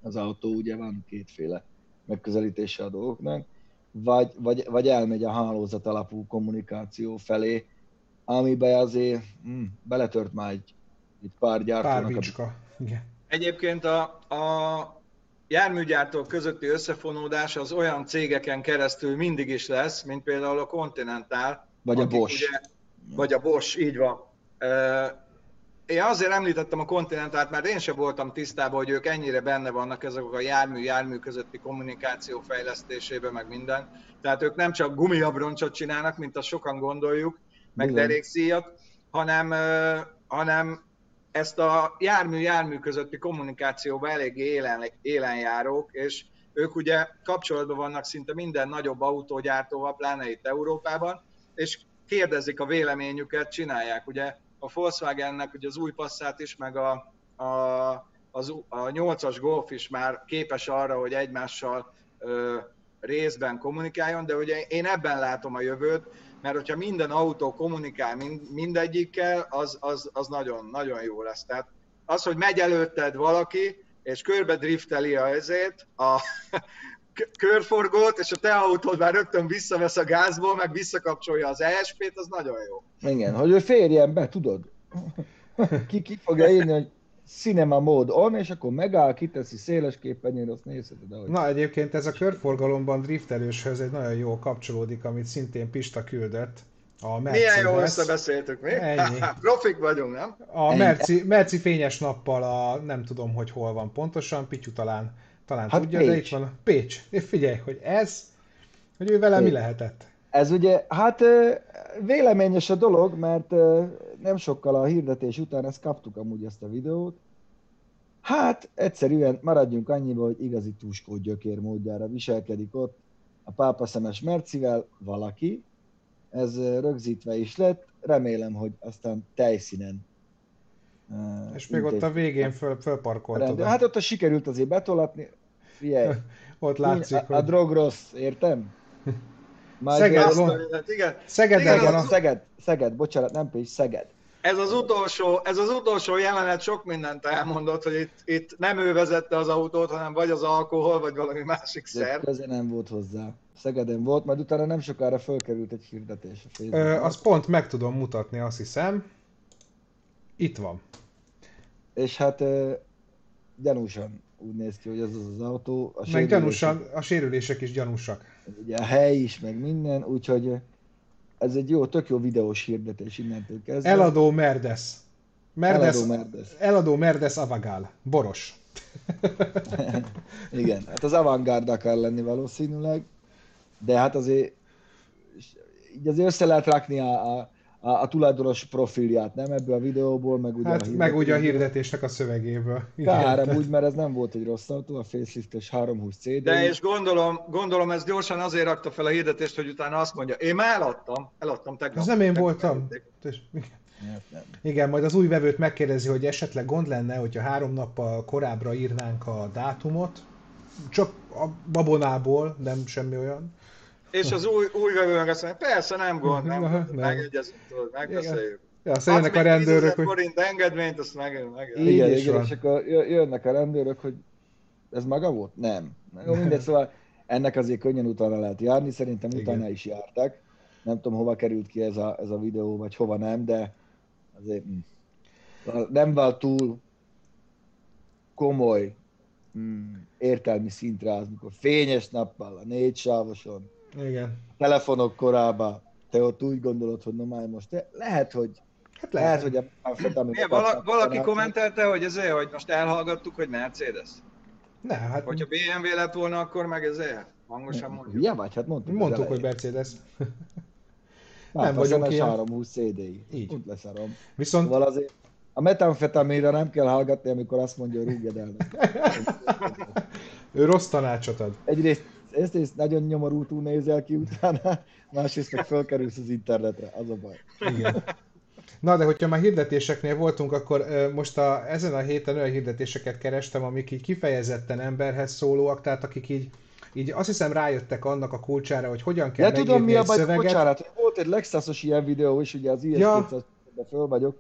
az autó, ugye van kétféle megközelítése a dolgoknak, vagy, vagy, vagy elmegy a hálózat alapú kommunikáció felé, amiben azért hm, beletört már egy, egy pár
Pár
gyártónak a
bicska. Igen.
Egyébként a, a járműgyártók közötti összefonódás az olyan cégeken keresztül mindig is lesz, mint például a Continental,
vagy a Bosch.
Ugye, vagy a Bosch, így van. Én azért említettem a Continentalt, mert én sem voltam tisztában, hogy ők ennyire benne vannak ezek a jármű-jármű közötti kommunikáció fejlesztésében, meg minden. Tehát ők nem csak gumiabroncsot csinálnak, mint azt sokan gondoljuk, meg derékszíjat, hanem, hanem ezt a jármű-jármű közötti kommunikációban eléggé élen, élen járók, és ők ugye kapcsolatban vannak szinte minden nagyobb autógyártóval, pláne itt Európában, és kérdezik a véleményüket, csinálják. Ugye a Volkswagennek ugye az új Passat is, meg a, a, az, a 8-as Golf is már képes arra, hogy egymással ö, részben kommunikáljon, de ugye én ebben látom a jövőt, mert hogyha minden autó kommunikál mind, mindegyikkel, az, az, az nagyon, nagyon jó lesz. Tehát az, hogy megy előtted valaki, és körbe drifteli a ezért, a körforgót, és a te autód már rögtön visszavesz a gázból, meg visszakapcsolja az ESP-t, az nagyon jó.
Igen, hogy ő férjen be, tudod? Ki, ki fogja írni, hogy cinema mód on, és akkor megáll, kiteszi széles képernyőre, azt nézheted, ahogy...
Na egyébként ez a körforgalomban driftelőshöz egy nagyon jó kapcsolódik, amit szintén Pista küldött. A Mercedes.
Milyen jó összebeszéltük, mi?
Ennyi.
Profik vagyunk, nem?
A
Ennyi.
Merci, Merci fényes nappal a nem tudom, hogy hol van pontosan, Pityu talán, talán
Hát
tudja, de
Pécs.
itt van a Pécs. És Figyelj, hogy ez, hogy ő vele mi
Pécs.
lehetett.
Ez ugye, hát véleményes a dolog, mert nem sokkal a hirdetés után ezt kaptuk amúgy ezt a videót. Hát egyszerűen maradjunk annyiba, hogy igazi túskó gyökér módjára viselkedik ott a pápa szemes Mercivel valaki. Ez rögzítve is lett, remélem, hogy aztán tejszínen. ö,
És még ott a végén föl, fölparkoltad.
Hát ott a sikerült azért betolatni. Figyelj,
ott látszik,
a, a
hogy
drog rossz, értem? Már
Szeged,
a- igen.
Szegeden
Igen,
van
Szeged,
a...
Szeged, Szeged, bocsánat, nem Pécs, Szeged.
Ez az, utolsó, ez az utolsó jelenet sok mindent elmondott, hogy itt, itt nem ő vezette az autót, hanem vagy az alkohol, vagy valami másik szer.
köze nem volt hozzá. Szegeden volt, majd utána nem sokára fölkerült egy hirdetés a
Ö, azt pont meg tudom mutatni, azt hiszem. Itt van.
És hát ö, gyanúsan úgy néz ki, hogy ez az az autó. A
Meg gyanúsan, a sérülések is gyanúsak.
Ugye a hely is, meg minden, úgyhogy ez egy jó, tök jó videós hirdetés innentől kezdve.
Eladó Merdes. Merdes,
Eladó Merdes.
Eladó Merdes Avagál. Boros.
Igen, hát az avantgárd akar lenni valószínűleg, de hát azért így azért össze lehet rakni a, a, a, a tulajdonos profilját, nem ebből a videóból, meg ugye
Hát
a
meg ugye a hirdetésnek a szövegéből.
Kár, amúgy, mert ez nem volt egy rossz autó, a faceliftes 320 CD.
De és gondolom, gondolom ez gyorsan azért rakta fel a hirdetést, hogy utána azt mondja, én már eladtam, eladtam tegnap.
Ez nem én voltam.
Hát nem.
Igen, majd az új vevőt megkérdezi, hogy esetleg gond lenne, hogyha három nappal korábbra írnánk a dátumot. Csak a babonából, nem semmi olyan.
És az új, új vevő meg azt mondja, persze nem gond, nem
Aha, nem.
megegyezünk, megbeszéljük.
Ja, aztán jönnek a
még 10
rendőrök, hogy
forint engedményt, azt meg, meg,
Igen, igen,
van.
és akkor jö- jönnek a rendőrök, hogy ez maga volt? Nem. Jó, mindegy, szóval ennek azért könnyen utána lehet járni, szerintem
Igen.
utána is jártak. Nem tudom, hova került ki ez a, ez a videó, vagy hova nem, de azért. Szóval nem vált túl komoly mm, értelmi szintre az, mikor fényes nappal, a négy sávoson,
igen.
telefonok korában, te ott úgy gondolod, hogy no már most te, lehet, hogy
Hát
lehet, hogy a
vala, valaki kommentelte, hogy ezért, hogy most elhallgattuk, hogy Mercedes.
Ne, hát
Hogyha BMW lett volna, akkor meg ezért hangosan mondjuk.
Hülye vagy? Hát mondtuk.
mondtuk, hogy. Mercedes.
Nem
Nem
vagyunk
ilyen.
320 CD-i.
Így.
Úgy leszarom.
Viszont
Szóval azért a metamfetaminra nem kell hallgatni, amikor azt mondja, hogy rúgjad el.
ő rossz tanácsot ad.
Egyrészt, egyrészt nagyon nyomorultú nézel ki utána, másrészt meg fölkerülsz az internetre, az a baj.
Igen. Na, de hogyha már hirdetéseknél voltunk, akkor ö, most a, ezen a héten olyan hirdetéseket kerestem, amik így kifejezetten emberhez szólóak, tehát akik így, így azt hiszem rájöttek annak a kulcsára, hogy hogyan kell
Ja, tudom mi a baj,
szöveget.
bocsánat, volt egy Lexusos ilyen videó is, ugye az is
Ja.
200 föl vagyok.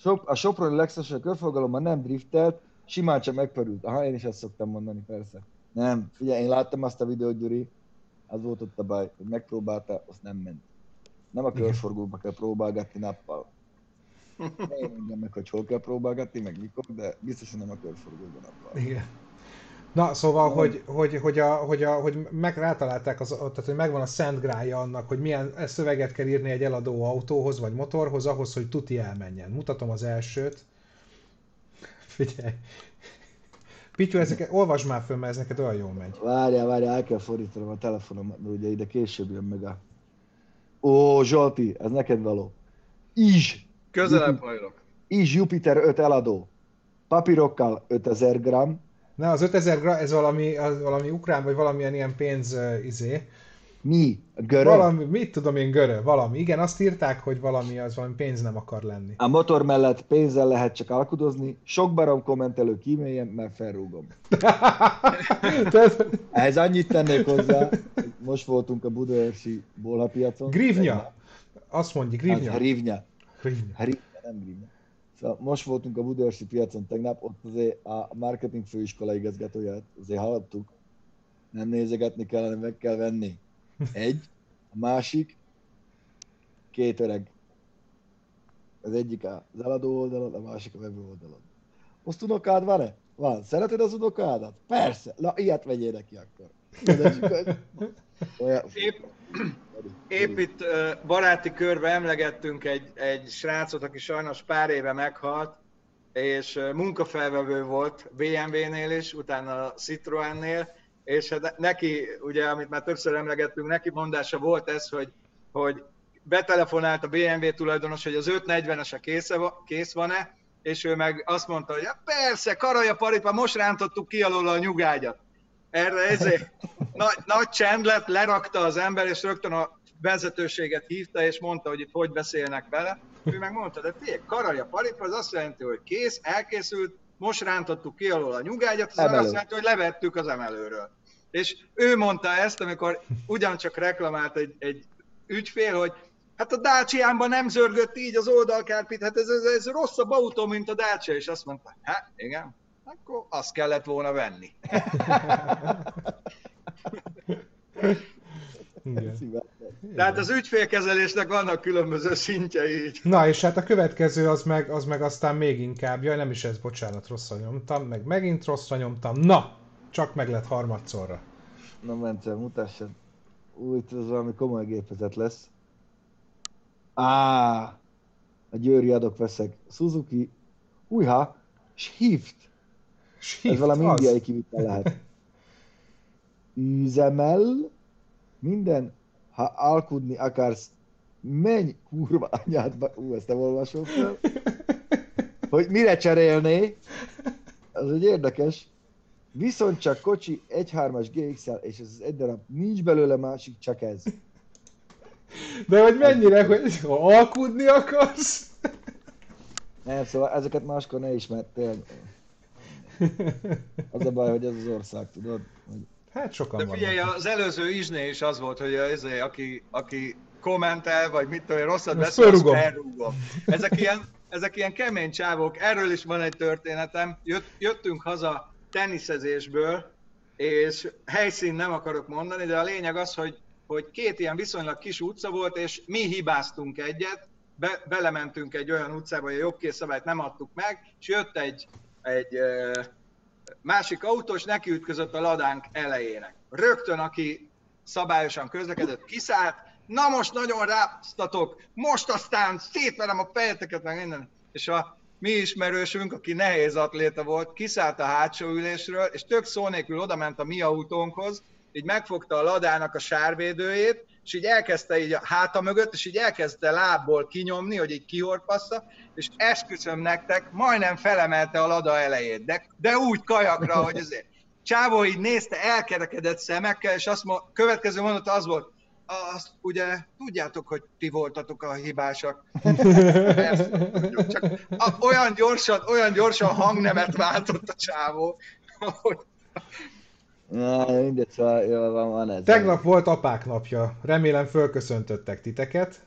Sop, a Soproni Lexus a körforgalomban nem driftelt, simán csak megpörült. Aha, én is ezt szoktam mondani, persze. Nem, figyelj, én láttam azt a videót, Gyuri, az volt ott a baj, hogy megpróbálta, azt nem ment. Nem a körforgóba kell próbálgatni nappal. Én mondjam meg, hogy hol kell próbálgatni, meg mikor, de biztosan nem a körforgóban nappal.
Igen. Na, szóval,
Na.
hogy, hogy, hogy, a, hogy, a, hogy meg rátalálták, az, tehát hogy megvan a szent grálja annak, hogy milyen szöveget kell írni egy eladó autóhoz vagy motorhoz, ahhoz, hogy tuti elmenjen. Mutatom az elsőt. Figyelj. Pityu, ezeket olvasd már föl, mert ez neked olyan jól megy.
Várjál, várjál, el kell fordítanom a telefonomat, mert ugye ide később jön meg a... Ó, Zsolti, ez neked való. Is,
Közelebb hajlok.
is Jupiter 5 eladó. Papírokkal 5000 g,
Na, az 5000 gra, ez valami, az valami ukrán, vagy valamilyen ilyen pénz uh, izé.
Mi? Görög?
Valami, mit tudom én, görö, valami. Igen, azt írták, hogy valami, az valami pénz nem akar lenni.
A motor mellett pénzzel lehet csak alkudozni, sok barom kommentelő kíméljen, mert felrúgom.
Tehát,
Ehhez annyit tennék hozzá, most voltunk a Budaörsi bolhapiacon.
grivnya. Azt mondja,
grivnya. Hrivnya.
Grivnya.
Hrivnya, nem grivnya. Szóval most voltunk a Budaörsi piacon tegnap, ott azért a marketing főiskola igazgatóját azért hallottuk. Nem nézegetni kell, hanem meg kell venni. Egy, a másik, két öreg. Az egyik az eladó oldalon, a másik a vevő oldalon. Most unokád van-e? Van. Szereted az unokádat? Persze. Na, ilyet vegyél neki akkor. Olyan...
Épp, épp itt baráti körbe emlegettünk egy, egy srácot, aki sajnos pár éve meghalt, és munkafelvevő volt BMW-nél is, utána a Citroennél, és hát neki, ugye, amit már többször emlegettünk, neki mondása volt ez, hogy, hogy betelefonált a BMW tulajdonos, hogy az 540-es kész, van-e, és ő meg azt mondta, hogy ja, persze, karaja paripa, most rántottuk ki alól a nyugágyat. Erre ezért nagy, nagy csend lett, lerakta az ember, és rögtön a vezetőséget hívta, és mondta, hogy itt hogy beszélnek vele. Ő meg mondta, de figyelj, karaja paripa, az azt jelenti, hogy kész, elkészült, most rántottuk ki alól a nyugágyat, az
Emelő.
azt jelenti, hogy levettük az emelőről. És ő mondta ezt, amikor ugyancsak reklamált egy, egy ügyfél, hogy hát a Dacia-ban nem zörgött így az oldalkárpit, hát ez, ez, ez rosszabb autó, mint a Dacia, és azt mondta, hát igen, akkor azt kellett volna venni.
Igen.
Tehát az ügyfélkezelésnek vannak különböző szintjei így.
Na, és hát a következő az meg, az meg aztán még inkább, jaj, nem is ez, bocsánat, rosszra nyomtam, meg megint rosszra nyomtam, na, csak meg lett harmadszorra.
Na, Bence, mutassad. Úgy, ez valami komoly gépezet lesz. Á, a győri adok veszek. Suzuki, újha, Shift.
Shift,
Ez valami
az.
indiai kivitel lehet. Üzemel, minden, ha alkudni akarsz menj kurva anyádba, ú, ezt nem olvasom fel, hogy mire cserélné, az egy érdekes, viszont csak kocsi 1.3-as GX-el, és ez az egy darab, nincs belőle másik, csak ez.
De hogy mennyire, hogy ha alkudni akarsz?
Nem, szóval ezeket máskor ne ismert, tényleg. Az a baj, hogy ez az ország, tudod? Hogy
Hát sokan
De
vannak.
figyelj, az előző Izsné is az volt, hogy az, aki, aki kommentel, vagy mit tudom, rosszat beszél, azt felrúgom. Ezek ilyen, ezek ilyen kemény csávok. Erről is van egy történetem. Jött, jöttünk haza teniszezésből, és helyszín nem akarok mondani, de a lényeg az, hogy, hogy két ilyen viszonylag kis utca volt, és mi hibáztunk egyet, be, belementünk egy olyan utcába, hogy a jobbkészszabályt nem adtuk meg, és jött egy, egy másik autó, és nekiütközött a ladánk elejének. Rögtön, aki szabályosan közlekedett, kiszállt, na most nagyon ráztatok, most aztán szétverem a fejeteket, meg minden. És a mi ismerősünk, aki nehéz atléta volt, kiszállt a hátsó ülésről, és tök szó nélkül oda ment a mi autónkhoz, így megfogta a ladának a sárvédőjét, és így elkezdte így a háta mögött, és így elkezdte lábból kinyomni, hogy így kihorpassza, és esküszöm nektek, majdnem felemelte a lada elejét, de, de úgy kajakra, hogy azért. Csávó így nézte elkerekedett szemekkel, és azt mo- következő mondata az volt, azt ugye tudjátok, hogy ti voltatok a hibásak. Tudjuk, csak olyan gyorsan, olyan gyorsan hangnemet váltott a csávó, hogy
Na, mindegy, szóval jól van, van ez.
Tegnap volt apák napja. Remélem fölköszöntöttek titeket.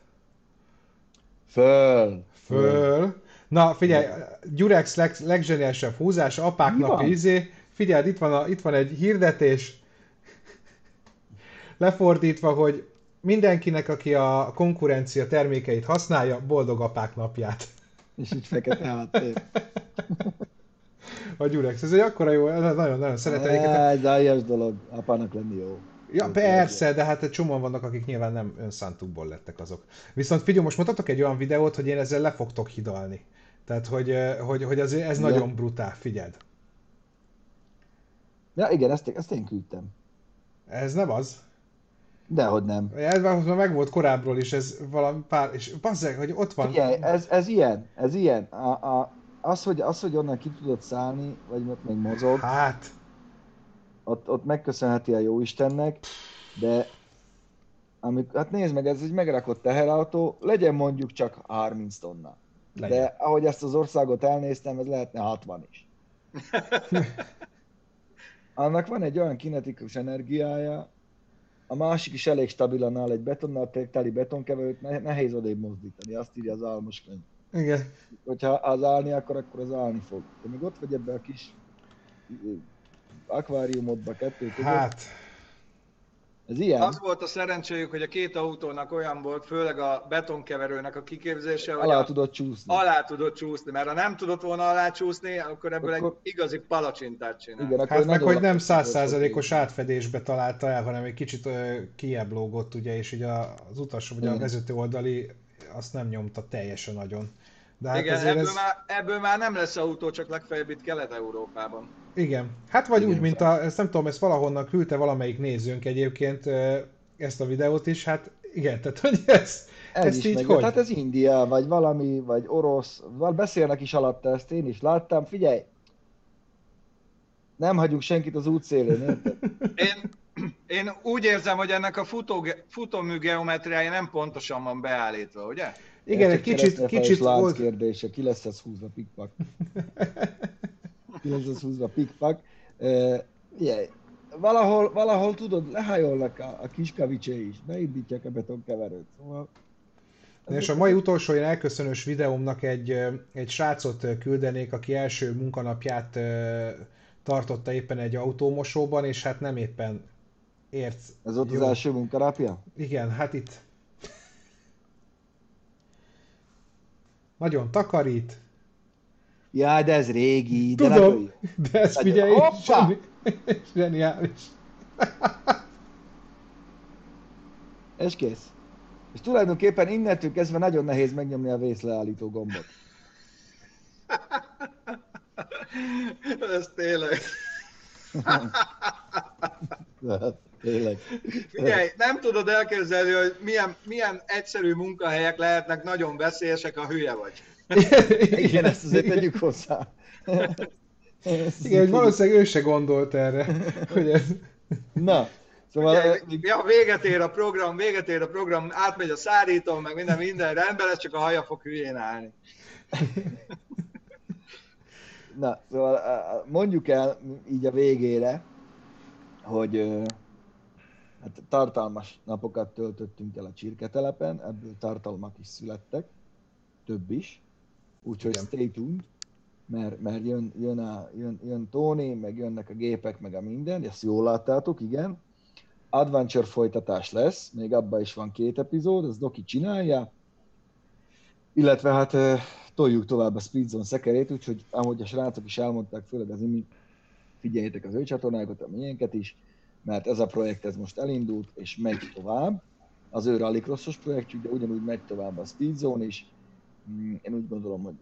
Föl.
Föl. Na, figyelj, Gyurex leg, legzseniálisabb húzás, apák
Mi
napi
van?
izé. Figyeld, itt van, a, itt van egy hirdetés, lefordítva, hogy mindenkinek, aki a konkurencia termékeit használja, boldog apák napját.
És így fekete háttér.
A Gyurex, ez egy akkora jó, nagyon-nagyon szeretem.
Ez aljas dolog, apának lenni jó.
Ja, persze, de hát egy csomóan vannak, akik nyilván nem önszántukból lettek azok. Viszont figyelj, most mutatok egy olyan videót, hogy én ezzel le fogtok hidalni. Tehát, hogy, hogy, hogy ez, ez
Ja.
nagyon brutál, figyeld.
Ja igen, ezt, ezt én küldtem.
Ez nem az.
Dehogy nem.
Ez már meg volt korábbról is, ez valami pár, és bazzeg, hogy ott van.
Figyelj, ez, ez ilyen, ez ilyen. A, a, az, hogy, az, hogy onnan ki tudod szállni, vagy ott még mozog,
Hát,
ott, ott megköszönheti a jóistennek, de amik, hát nézd meg, ez egy megrakott teherautó, legyen mondjuk csak 30 tonna.
legyen.
De ahogy ezt az országot elnéztem, ez lehetne 60 is. Annak van egy olyan kinetikus energiája, a másik is elég stabilan áll, egy betonnal teli betonkeverőt ne- nehéz odébb mozdítani, azt írja az álmos könyv.
Igen.
Hogyha az állni akar, akkor az állni fog. Te még ott vagy ebbe a kis akváriumodba kettő között.
Hát,
Ez ilyen?
az volt a szerencséjük, hogy a két autónak olyan volt, főleg a betonkeverőnek a kiképzése, hogy
Alá
a,
tudod csúszni.
alá tudott csúszni, mert ha nem tudott volna alá csúszni, akkor ebből
Akkor-
egy igazi palacsintát csinál.
Igen, akkor
hát meg, hogy nem százszázalékos átfedésbe találta el, hanem egy kicsit ö, kiebb lógott, ugye, és ugye az utas, vagy a vezető oldali azt nem nyomta teljesen nagyon. De hát
Igen, ebből,
ez...
már, ebből már nem lesz autó, csak legfeljebb itt Kelet-Európában.
Igen. Hát vagy
Igen,
úgy, mint a, ezt nem tudom, ezt valahonnan küldte valamelyik nézőnk egyébként ezt a videót is, hát igen, tehát hogy ez,
Ez is
így
meg,
hogy?
hát ez India, vagy valami, vagy orosz, val beszélnek is alatta ezt, én is láttam, figyelj! Nem hagyunk senkit az útszélén, érted?
Én, én úgy érzem, hogy ennek a futó, futómű geometriája nem pontosan van beállítva, ugye?
Igen, egy kicsit, kicsit
lánc
old...
kérdése, ki lesz ez húzva pikpak? ki lesz ez húzva pikpak? Uh, yeah. valahol, valahol tudod, lehajolnak a, a kis kavicsé is, beindítják a betonkeverőt, szóval...
És a mai utolsó ilyen elköszönős videómnak egy, egy srácot küldenék, aki első munkanapját tartotta éppen egy autómosóban, és hát nem éppen ért.
Ez volt az
Jó.
első munkanapja?
Igen, hát itt. Nagyon takarít,
Jaj, de ez régi, de
Tudom.
nagyon
de ez
Nagyon-
figyelj, zseni- zseniális.
És kész. És tulajdonképpen innentől kezdve nagyon nehéz megnyomni a vészleállító gombot.
Ez tényleg.
Tényleg.
Figyelj, nem tudod elképzelni, hogy milyen, milyen egyszerű munkahelyek lehetnek nagyon veszélyesek, a hülye vagy.
Igen, ezt azért tegyük hozzá. Ezt
Igen, hogy valószínűleg ő se gondolt erre, hogy ez...
Na, szóval...
Ugye, ja, véget ér a program, véget ér a program, átmegy a szárító, meg minden, minden rendben lesz, csak a haja fog hülyén állni.
Na, szóval mondjuk el így a végére, hogy hát tartalmas napokat töltöttünk el a csirketelepen, ebből tartalmak is születtek, több is, úgyhogy stay tuned, mert, mert jön, jön, a, jön, jön Tony, meg jönnek a gépek, meg a minden, ezt jól láttátok, igen. Adventure folytatás lesz, még abban is van két epizód, az Doki csinálja, illetve hát toljuk tovább a Speed Zone szekerét, úgyhogy ahogy a srácok is elmondták, főleg az imént, figyeljétek az ő csatornákat, a miénket is, mert ez a projekt ez most elindult, és megy tovább. Az ő rallycrossos projektjük, de ugyanúgy megy tovább a Speed Zone is. Mm, Én úgy gondolom, hogy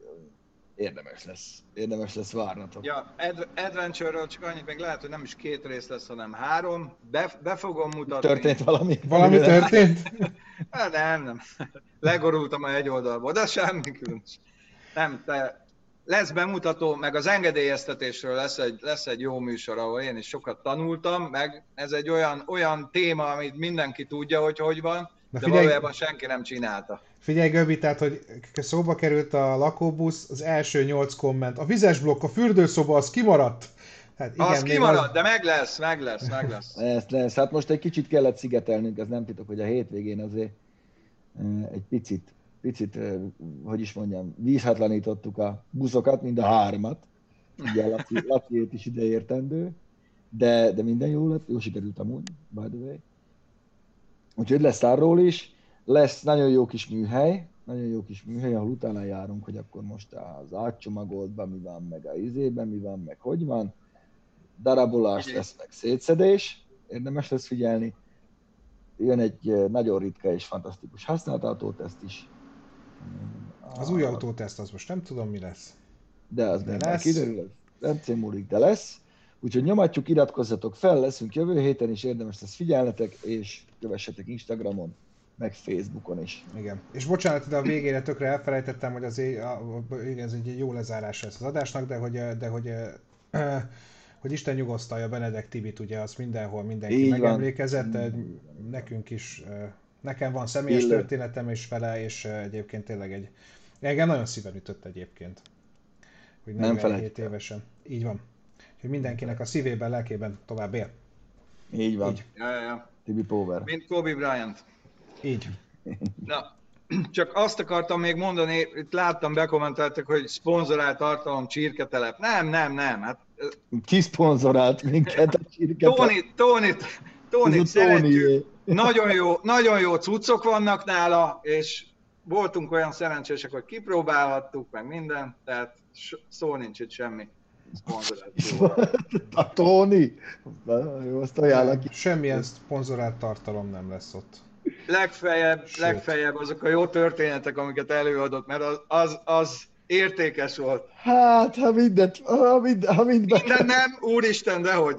érdemes lesz. Érdemes lesz várnatok.
Ja, Ad- Adventure-ről csak annyit, még lehet, hogy nem is két rész lesz, hanem három. Be, be fogom mutatni.
Történt valami?
Valami történt?
Hát nem, nem. Legorultam a egy oldalból, de semmi különbség. Nem, te lesz bemutató, meg az engedélyeztetésről lesz egy, lesz egy jó műsor, ahol én is sokat tanultam, meg ez egy olyan, olyan téma, amit mindenki tudja, hogy hogy van,
Na
de
figyelj-
valójában senki nem csinálta.
Figyelj Göbi, tehát, hogy szóba került a lakóbusz, az első nyolc komment. A vizes blokk, a fürdőszoba, az kimaradt. Hát
Igen, az
még
kimarad, de meg lesz, meg lesz, meg lesz.
Lesz, lesz. Hát most egy kicsit kellett szigetelnünk, ez nem titok, hogy a hétvégén azért eh, egy picit, picit, hogy is mondjam, vízhatlanítottuk a buszokat, mind a hármat. Ugye Laci, Laciét is ide értendő, de, de minden jó lett, jó sikerült amúgy, by the way. Úgyhogy lesz arról is, lesz nagyon jó kis műhely, nagyon jó kis műhely, ahol utána járunk, hogy akkor most az átcsomagoltban mi van, meg a izében mi van, meg hogy van. Darabolás lesz, meg szétszedés, érdemes lesz figyelni. Jön egy nagyon ritka és fantasztikus használt autóteszt is.
Az új autóteszt, az most nem tudom mi lesz.
De az
De lesz.
kiderül, ez nem múlik, de lesz. Úgyhogy nyomatjuk, iratkozzatok fel, leszünk jövő héten is, érdemes lesz figyelnetek, és kövessetek Instagramon, meg Facebookon is.
Igen. És bocsánat, de a végére tökre elfelejtettem, hogy azért a, a, igen, ez egy jó lezárás lesz az adásnak, de hogy, de hogy, hogy Isten nyugosztalja Benedek Tibit, ugye az mindenhol mindenki
Így van.
megemlékezett,
Így
nekünk is, eh, nekem van személyes
Illő.
történetem is vele, és egyébként tényleg egy, engem nagyon szíven ütött egyébként, hogy
Nem
47
felejtjük el.
évesen. Így van. Hogy mindenkinek a szívében, lelkében tovább él.
Így van,
Így.
Ja, ja, ja.
Tibi Power.
Mint Kobe Bryant.
Így.
Na, csak azt akartam még mondani, itt láttam, bekommenteltek, hogy szponzorált tartalom csirketelep. Nem, nem, nem. Hát
Ki szponzorált minket a csirket?
Tóni, Tóni, Tóni,
Ez a
szeretjük. Nagyon jó, nagyon jó cuccok vannak nála, és voltunk olyan szerencsések, hogy kipróbálhattuk, meg minden, tehát szó nincs itt semmi.
A Tóni? Jó, azt ajánlak ki.
Semmilyen szponzorált tartalom nem lesz ott.
Legfeljebb,
Sőt.
legfeljebb azok a jó történetek, amiket előadott, mert az, az, az értékes volt.
Hát, ha mindent, ha mind, ha mind be...
Minden nem, úristen, dehogy.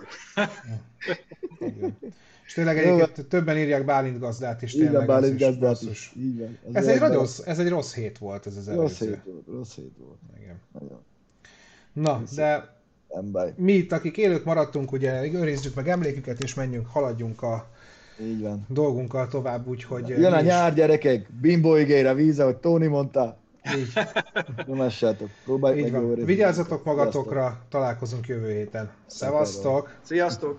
Igen. És tényleg egyébként többen írják Bálint gazdát is tényleg.
Bálint
az is
gazdát is. Így van. Az
Ez egy, rossz, ez egy rossz hét volt ez az
Rossz
előző.
hét volt, rossz hét volt.
Igen.
Nagyon.
Na, de
Nem baj.
mi itt, akik élők maradtunk, ugye őrizzük meg emléküket, és menjünk, haladjunk a
Így van.
dolgunkkal tovább, úgyhogy...
Jön a nyár, gyerekek! Bimbo igére víz, ahogy Tóni mondta.
Így,
Nyomássátok. Próbáljuk
így
meg
van. Vigyázzatok magatokra, találkozunk jövő héten. Szevasztok!
Sziasztok!